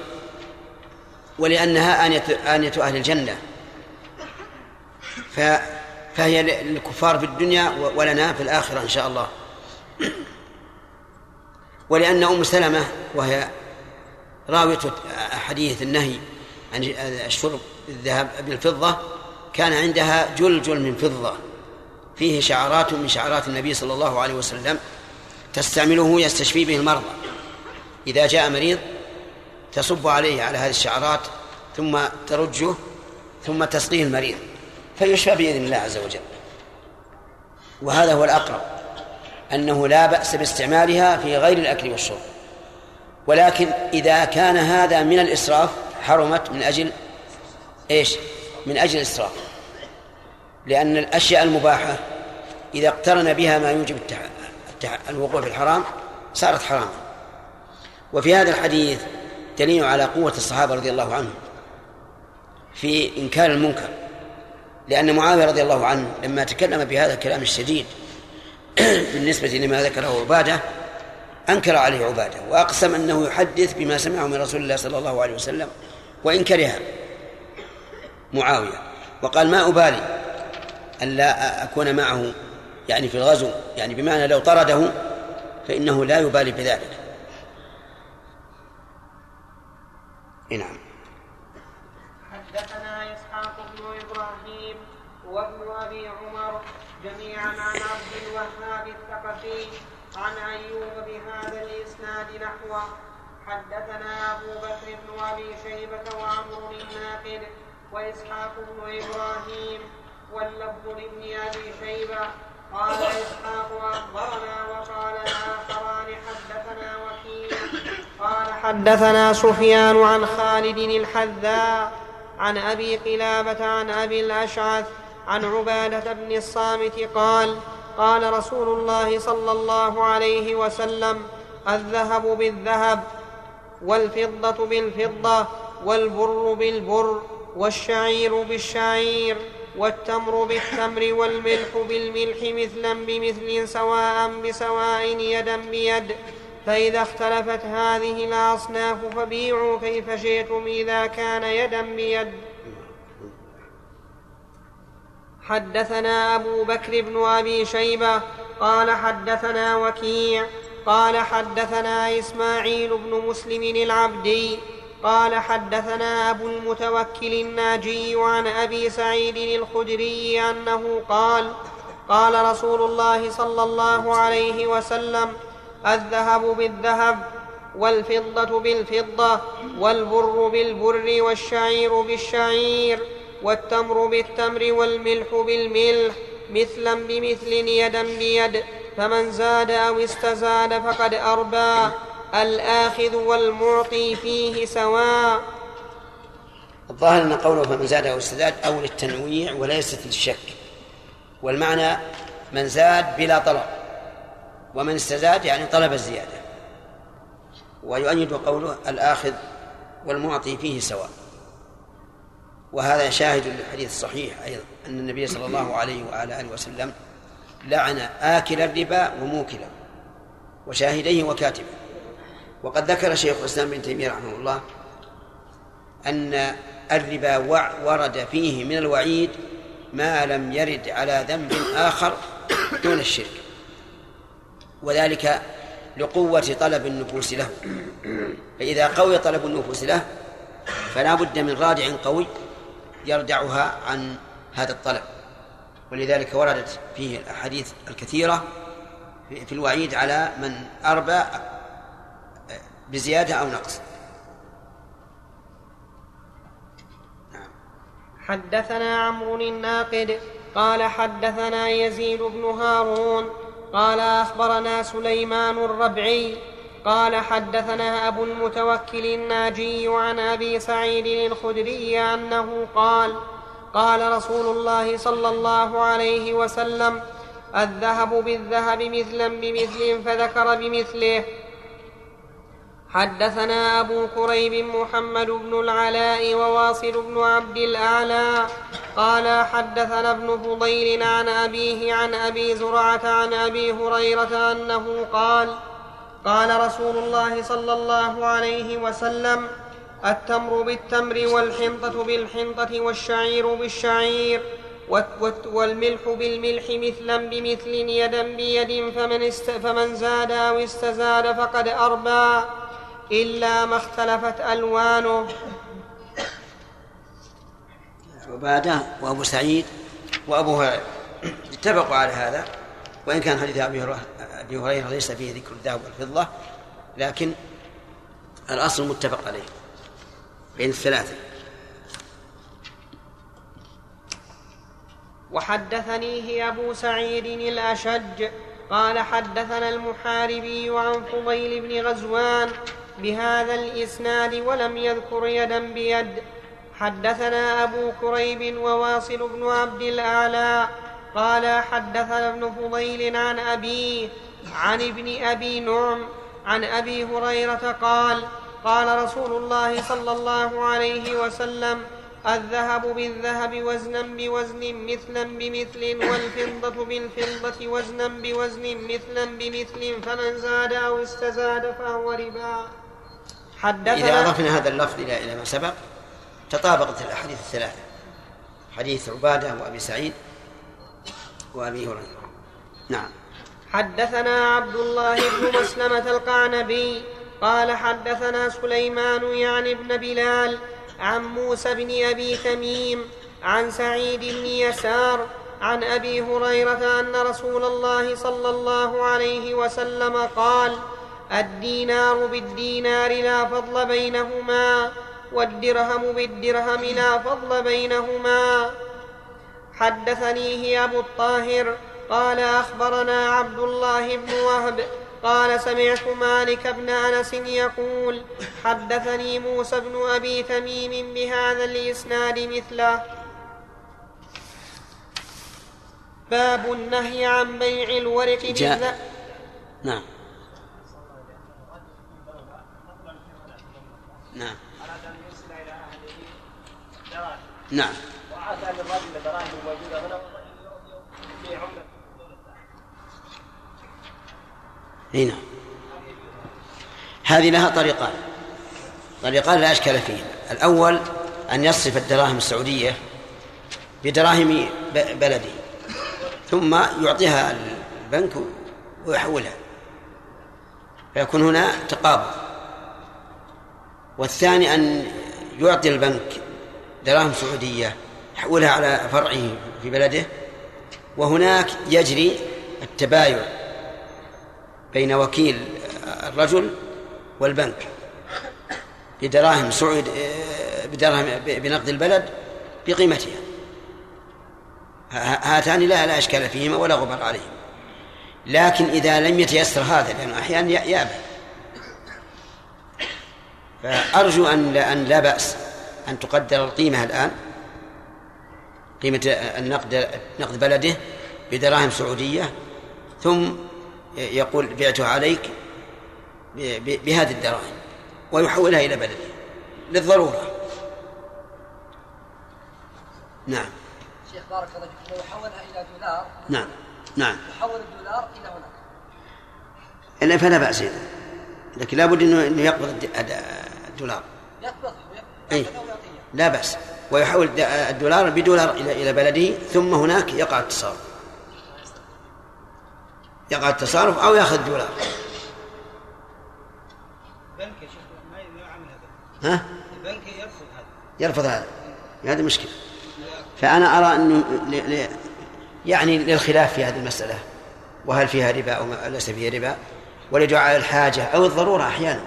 B: ولأنها آنية آنية أهل الجنة. فهي للكفار في الدنيا ولنا في الآخرة إن شاء الله. ولأن أم سلمة وهي راوية حديث النهي عن الشرب بالذهب بالفضة كان عندها جلجل من فضة. فيه شعرات من شعرات النبي صلى الله عليه وسلم تستعمله يستشفي به المرضى. إذا جاء مريض تصب عليه على هذه الشعرات ثم ترجه ثم تسقيه المريض. فيشفى بإذن الله عز وجل. وهذا هو الأقرب أنه لا بأس باستعمالها في غير الأكل والشرب. ولكن إذا كان هذا من الإسراف حرمت من أجل إيش؟ من أجل الإسراف لأن الأشياء المباحة إذا اقترن بها ما يوجب التح... التح... الوقوع في الحرام صارت حراما. وفي هذا الحديث دليل على قوة الصحابة رضي الله عنهم في إنكار المنكر. لأن معاوية رضي الله عنه لما تكلم بهذا الكلام الشديد بالنسبة لما ذكره عبادة أنكر عليه عبادة وأقسم أنه يحدث بما سمعه من رسول الله صلى الله عليه وسلم وإن كره معاوية وقال ما أبالي ألا أكون معه يعني في الغزو يعني بمعنى لو طرده فإنه لا يبالي بذلك. نعم.
F: حدثنا إسحاق بن إبراهيم وابن أبي عمر جميعا عن عبد الوهاب الثقفي عن أيوب بهذا الإسناد نحوه. حدثنا أبو بكر بن أبي شيبة وعمر الناقد وإسحاق بن إبراهيم واللفظ لابن أبي شيبة. قال إسحاق أخبرنا وقال الآخران حدثنا وكيل. قال حدثنا سفيان عن خالد الحذاء عن أبي قلابة عن أبي الأشعث عن عبادة بن الصامت قال قال رسول الله صلى الله عليه وسلم الذهب بالذهب والفضة بالفضة والبر بالبر. والشعير بالشعير والتمر بالتمر والملح بالملح مثلا بمثل سواء بسواء يدا بيد. فإذا اختلفت هذه الأصناف فبيعوا كيف شئتم إذا كان يدا بيد. حدثنا أبو بكر بن أبي شيبة قال حدثنا وكيع قال حدثنا إسماعيل بن مسلم العبدي قال حدثنا أبو المتوكل الناجي عن أبي سعيد الخدري أنه قال قال رسول الله صلى الله عليه وسلم الذهب بالذهب والفضة بالفضة والبر بالبر والشعير بالشعير والتمر بالتمر والملح بالملح مثلا بمثل يدا بيد فمن زاد أو استزاد فقد أربى. الآخذ والمعطي فيه سواء.
B: الظاهر أن قوله فمن زاد أو استزاد أو للتنويع وليست للشك والمعنى من زاد بلا طلب ومن استزاد يعني طلب الزيادة. ويؤيد قوله الآخذ والمعطي فيه سواء وهذا شاهد للحديث الصحيح أيضا أن النبي صلى الله عليه وعلى آله وسلم لعن آكل الربا وموكله وشاهديه وكاتبه. وقد ذكر شيخ الإسلام ابن تيمية رحمه الله أن الربا ورد فيه من الوعيد ما لم يرد على ذنب آخر دون الشرك وذلك لقوة طلب النفوس له. فإذا قوي طلب النفوس له فلا بد من رادع قوي يردعها عن هذا الطلب. ولذلك وردت فيه الأحاديث الكثيرة في الوعيد على من أربى بزيادة أو نقص.
F: حدثنا عمرو الناقد قال حدثنا يزيد بن هارون قال أخبرنا سليمان الربعي قال حدثنا أبو المتوكل الناجي عن أبي سعيد الخدري أنه قال قال رسول الله صلى الله عليه وسلم الذهب بالذهب مثلا بمثل فذكر بمثله. حدثنا أبو كريب محمد بن العلاء وواصل بن عبد الأعلى قال حدثنا ابن فضيل عن أبيه عن أبي زرعة عن أبي هريرة أنه قال قال رسول الله صلى الله عليه وسلم التمر بالتمر والحنطة بالحنطة والشعير بالشعير والملح بالملح مثلا بمثل يدا بيد فمن, فمن زاد أو استزاد فقد أربى إلا ما اختلفت ألوانه.
B: عبادة وأبو سعيد وأبو هريرة. اتفقوا على هذا وإن كان حديث أبي هريرة ليس فيه ذكر الذهب والفضة لكن الأصل متفق عليه بين الثلاثة.
F: وحدثنيه أبو سعيد الأشج قال حدثنا المحاربي عن فضيل بن غزوان بهذا الإسناد ولم يذكر يدا بيد. حدثنا أبو كريب وواصل بن عبد الأعلى قال حدثنا ابن فضيل عن أبيه عن ابن أبي نعم عن أبي هريرة قال قال رسول الله صلى الله عليه وسلم الذهب بالذهب وزنا بوزن مثلا بمثل والفضة بالفضة وزنا بوزن مثلا بمثل فمن زاد أو استزاد فهو ربا.
B: حدثنا إذا أضفنا هذا اللفظ إلى إلى ما سبق تطابقت الأحاديث الثلاثة. حديث عبادة وأبي سعيد وأبي هريرة. نعم.
F: حدثنا عبد الله بن مسلمة القعنبي قال حدثنا سليمان يعني ابن بلال عن موسى بن أبي تميم عن سعيد بن يسار عن أبي هريرة أن رسول الله صلى الله عليه وسلم قال الدينار بالدينار لا فضل بينهما والدرهم بالدرهم لا فضل بينهما. حدثنيه أبو الطاهر قال أخبرنا عبد الله بن وهب قال سمعت مالك بن أنس يقول حدثني موسى بن أبي تميم بهذا الإسناد مثله. باب النهي عن بيع الورق بالذهب
B: نعم. نعم. نعم. وعاد أن الرجل دراهم موجوده هنا. في عملة. إي نعم. هذه لها طريقان. طريقان لا أشكال فيهما الأول أن يصرف الدراهم السعودية بدراهم بلده ثم يعطيها البنك ويحولها. فيكون هنا تقابل والثاني أن يعطي البنك دراهم سعودية يحولها على فرعه في بلده. وهناك يجري التبايع بين وكيل الرجل والبنك بدراهم سعود بدراهم بنقد البلد بقيمتها. هاتان لا لا إشكال فيهما ولا غبار عليهما. لكن إذا لم يتيسر هذا لأنه أحيانا يأبى. فأرجو أن لا أن لا بأس أن تقدر القيمة الآن. قيمة النقد نقد بلده بدراهم سعودية ثم يقول بعتها عليك بهذه الدراهم ويحولها إلى بلده للضرورة. نعم.
H: شيخ بارك الله فيك. لو حولها إلى دولار
B: نعم. نعم.
H: يحول الدولار إلى هناك.
B: إلا فلا بأس. إذا لكن لابد انه يقبض الدولار
H: يقبض
B: اي لا بأس. ويحول الدولار بدولار إلى إلى بلده ثم هناك يقع التصرف. يقع التصرف أو يأخذ دولار.
E: البنك يا شيخ ما يعمل هذا.
B: ها؟
E: البنك يرفض هذا.
B: يرفض هذا. هذه مشكلة. فأنا أرى أنه. يعني للخلاف في هذه المسألة. وهل فيها ربا أو ليس فيها ربا. ولدعاء الحاجة أو الضرورة أحيانا.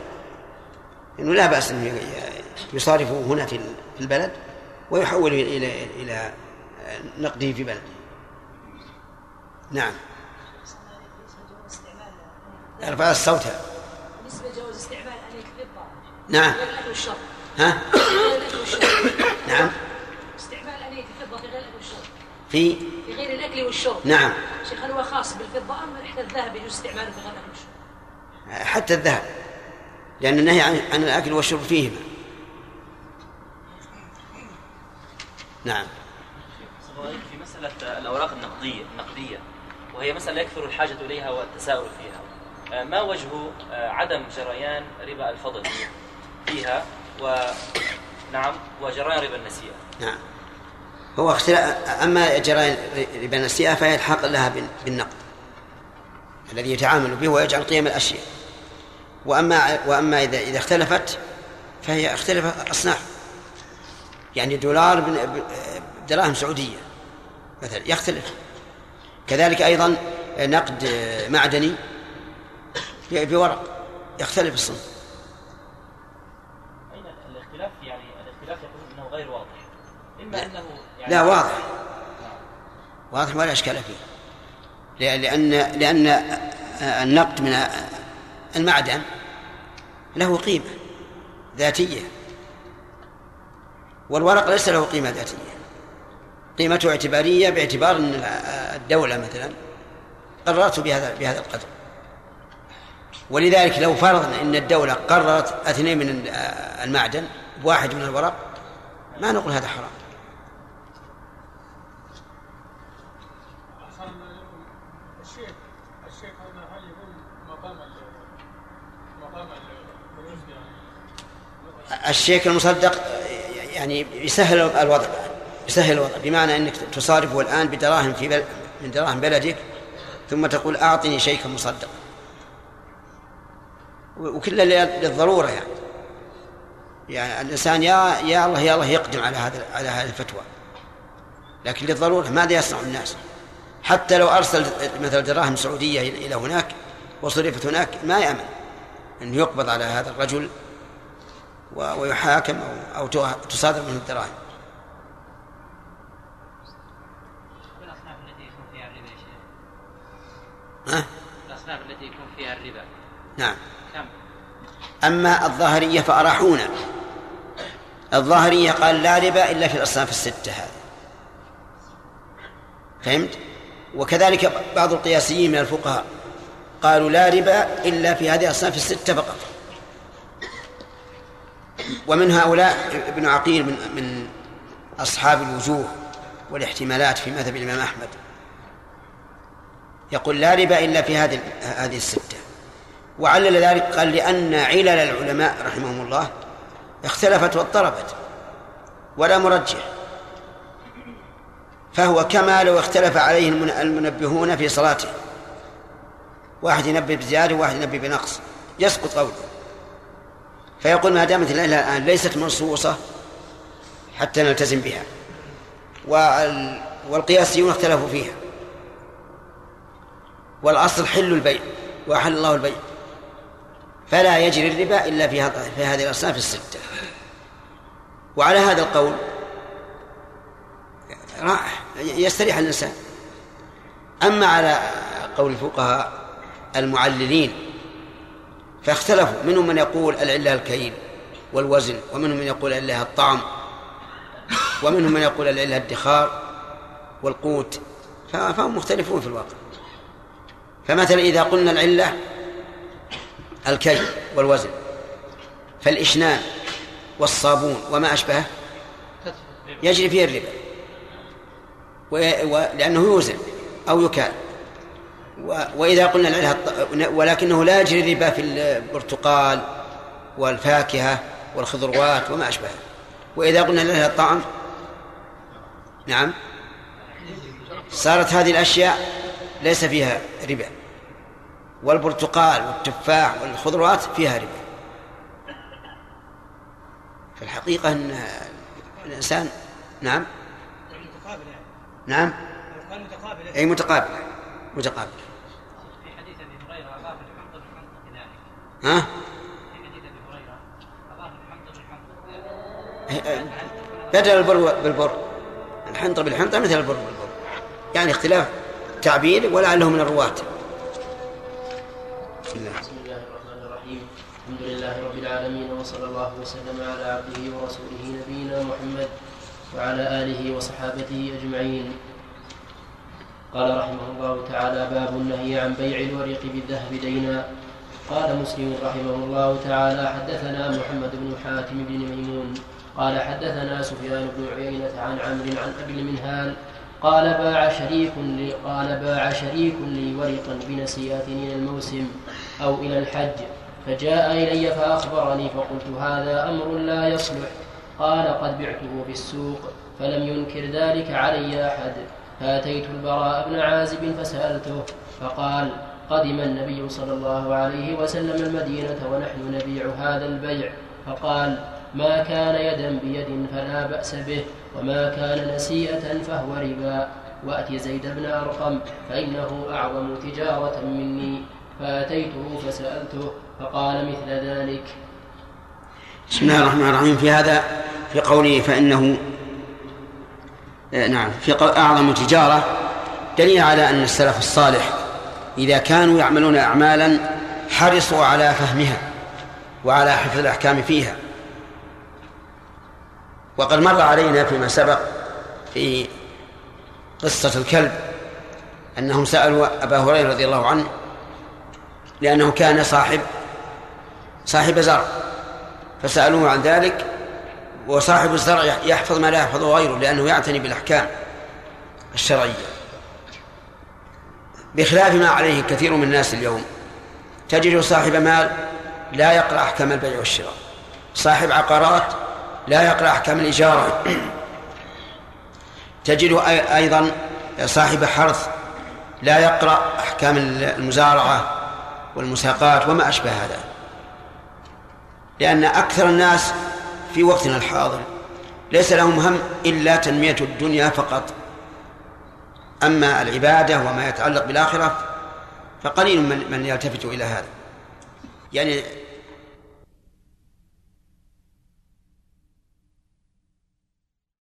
B: إنه لا بأس أنه يصارفه هنا في البلد ويحول إلى إلى نقده في بلده. نعم. ارفع الصوت.
N: بالنسبة استعمال انية الفضه
B: نعم.
N: غير الأكل والشرب.
B: ها؟
N: غير الأكل والشرب.
B: نعم.
N: استعمال الفضة
B: في؟
N: في غير الأكل والشرب.
B: نعم.
N: شيخ هل هو خاص بالفضة أم إحدى الذهب يجوز استعماله في غير الأكل والشرب؟
B: حتى الذهب. لأن النهي عن الأكل والشرب فيهما. نعم.
J: في مسألة الأوراق النقدية النقدية وهي مسألة يكثر الحاجة إليها والتساؤل فيها. آه، ما وجه آه، عدم جريان ربا الفضل فيها؟ و نعم وجريان ربا النسيئة.
B: نعم. هو اختلاف أما جرائم ربا النسيئة فهي الحق لها بال- بالنقد الذي يتعامل به ويجعل قيم الأشياء. وأما وأما إذا إذا اختلفت فهي اختلف أصناف. يعني دولار بدراهم سعودية مثلا يختلف. كذلك أيضا نقد معدني بورق يختلف الصنف.
J: أين الاختلاف؟ يعني الاختلاف يقول أنه غير واضح. إما أنه يعني
B: لا واضح. واضح ولا إشكال فيه. لأ- لأن لأن النقد من المعدن له قيمة ذاتية والورق ليس له قيمة ذاتية. قيمته اعتبارية باعتبار أن الدولة مثلا قررته بهذا بهذا القدر. ولذلك لو فرضنا أن الدولة قررت اثنين من المعدن بواحد من الورق ما نقول هذا حرام
O: الشيخ الشيخ هذا هل يكون مقام ال- مقام الفلوس يعني
B: الشيك المصدق يعني يسهل الوضع يسهل الوضع بمعنى إنك تصارفه الآن بدراهم في بل من دراهم بلدك ثم تقول أعطني شيكا مصدقا وكل للضرورة يعني. يعني الإنسان يا يا الله يا الله يقدم على هذا على هذه الفتوى. لكن للضرورة ماذا يصنع الناس؟ حتى لو أرسل مثلا دراهم سعودية إلى هناك وصرفت هناك ما يأمن أن يقبض على هذا الرجل ويحاكم أو تو- تصادر منه الدراهم ها؟
K: الأصناف التي يكون فيها الربا
B: نعم
K: كم؟
B: أما الظاهرية فأراحونا الظاهرية قال لا ربا إلا في الأصناف الستة هذه فهمت؟ وكذلك بعض القياسيين من الفقهاء قالوا لا ربا إلا في هذه الأصناف الستة فقط ومن هؤلاء ابن عقيل من من أصحاب الوجوه والاحتمالات في مذهب الإمام أحمد. يقول لا ربا إلا في هذه هذه الستة. وعلل ذلك قال لأن علل العلماء رحمهم الله اختلفت واضطربت ولا مرجح. فهو كما لو اختلف عليه المن- المنبهون في صلاته. واحد ينبه بزيادة وواحد ينبه بنقص. يسقط قوله. فيقول ما دامت العلة الآن ليست منصوصة حتى نلتزم بها. وال- والقياسيون اختلفوا فيها. والأصل حل البيع وأحل الله البيع. فلا يجري الربا إلا في في هذه الأصناف الستة. وعلى هذا القول يستريح الإنسان. أما على قول الفقهاء المعللين فاختلفوا. منهم من يقول العلة الكيل والوزن ومنهم من يقول العلة الطعم ومنهم من يقول العلة الادخار والقوت. فهم مختلفون في الواقع. فمثلا إذا قلنا العلة الكي والوزن فالإشنان والصابون وما أشبهه يجري فيه الربا لأنه يوزن أو يكال. وإذا قلنا الط- ولكنه لا يجري الربا في البرتقال والفاكهة والخضروات وما أشبهه. وإذا قلنا العلة الطعم نعم صارت هذه الأشياء ليس فيها ربا. والبرتقال والتفاح والخضروات فيها ربا. في الحقيقة أن الإنسان نعم
E: متقابل يعني.
B: نعم.
E: قال متقابل.
B: أي متقابل متقابل
K: في حديث ابي هريره اضاف الحنطه بالحنطه كذلك
B: ها؟ بدل البر بالبر. الحنطة بالحنطة مثل البر بالبر يعني اختلاف تعبير ولعله من الرواة. بسم الله
A: الرحمن الرحيم. الحمد لله رب العالمين وصلى الله وسلم على عبده ورسوله نبينا محمد وعلى آله وصحابته أجمعين. قال رحمه الله تعالى باب النهي عن بيع الورق بالذهب دينا. قال مسلم رحمه الله تعالى حدثنا محمد بن حاتم بن ميمون قال حدثنا سفيان بن عيينة عن عمرو عن أبي المنهال قال باع شريك لي قال باع شريك لي ورقا بنسيئة إلى الموسم أو إلى الحج فجاء إلي فأخبرني فقلت هذا أمر لا يصلح. قال قد بعته في السوق فلم ينكر ذلك علي أحد. فأتيت البراء بن عازب فسألته فقال قدم النبي صلى الله عليه وسلم المدينة ونحن نبيع هذا البيع. فقال ما كان يدا بيد فلا بأس به وما كان نسيئة فهو ربا. وأت زيد بن أرقم فإنه أعظم تجارة مني. فأتيته فسألته فقال مثل ذلك.
B: بسم الله الرحمن الرحيم. في هذا في قوله فإنه آه، نعم في أعظم تجارة دليل على أن السلف الصالح إذا كانوا يعملون أعمالا حرصوا على فهمها وعلى حفظ الأحكام فيها. وقد مر علينا فيما سبق في قصة الكلب أنهم سألوا أبا هريرة رضي الله عنه لأنه كان صاحب صاحب زرع. فسألوه عن ذلك وصاحب الزرع يحفظ ما لا يحفظه غيره لأنه يعتني بالأحكام الشرعية. بخلاف ما عليه كثير من الناس اليوم. تجد صاحب مال لا يقرأ أحكام البيع والشراء. صاحب عقارات لا يقرأ أحكام الإجارة تجد أيضا صاحب حرث لا يقرأ أحكام المزارعة والمساقات وما أشبه هذا. لأن أكثر الناس في وقتنا الحاضر ليس لهم هم إلا تنمية الدنيا فقط. أما العبادة وما يتعلق بالآخرة فقليل من يلتفت إلى هذا. يعني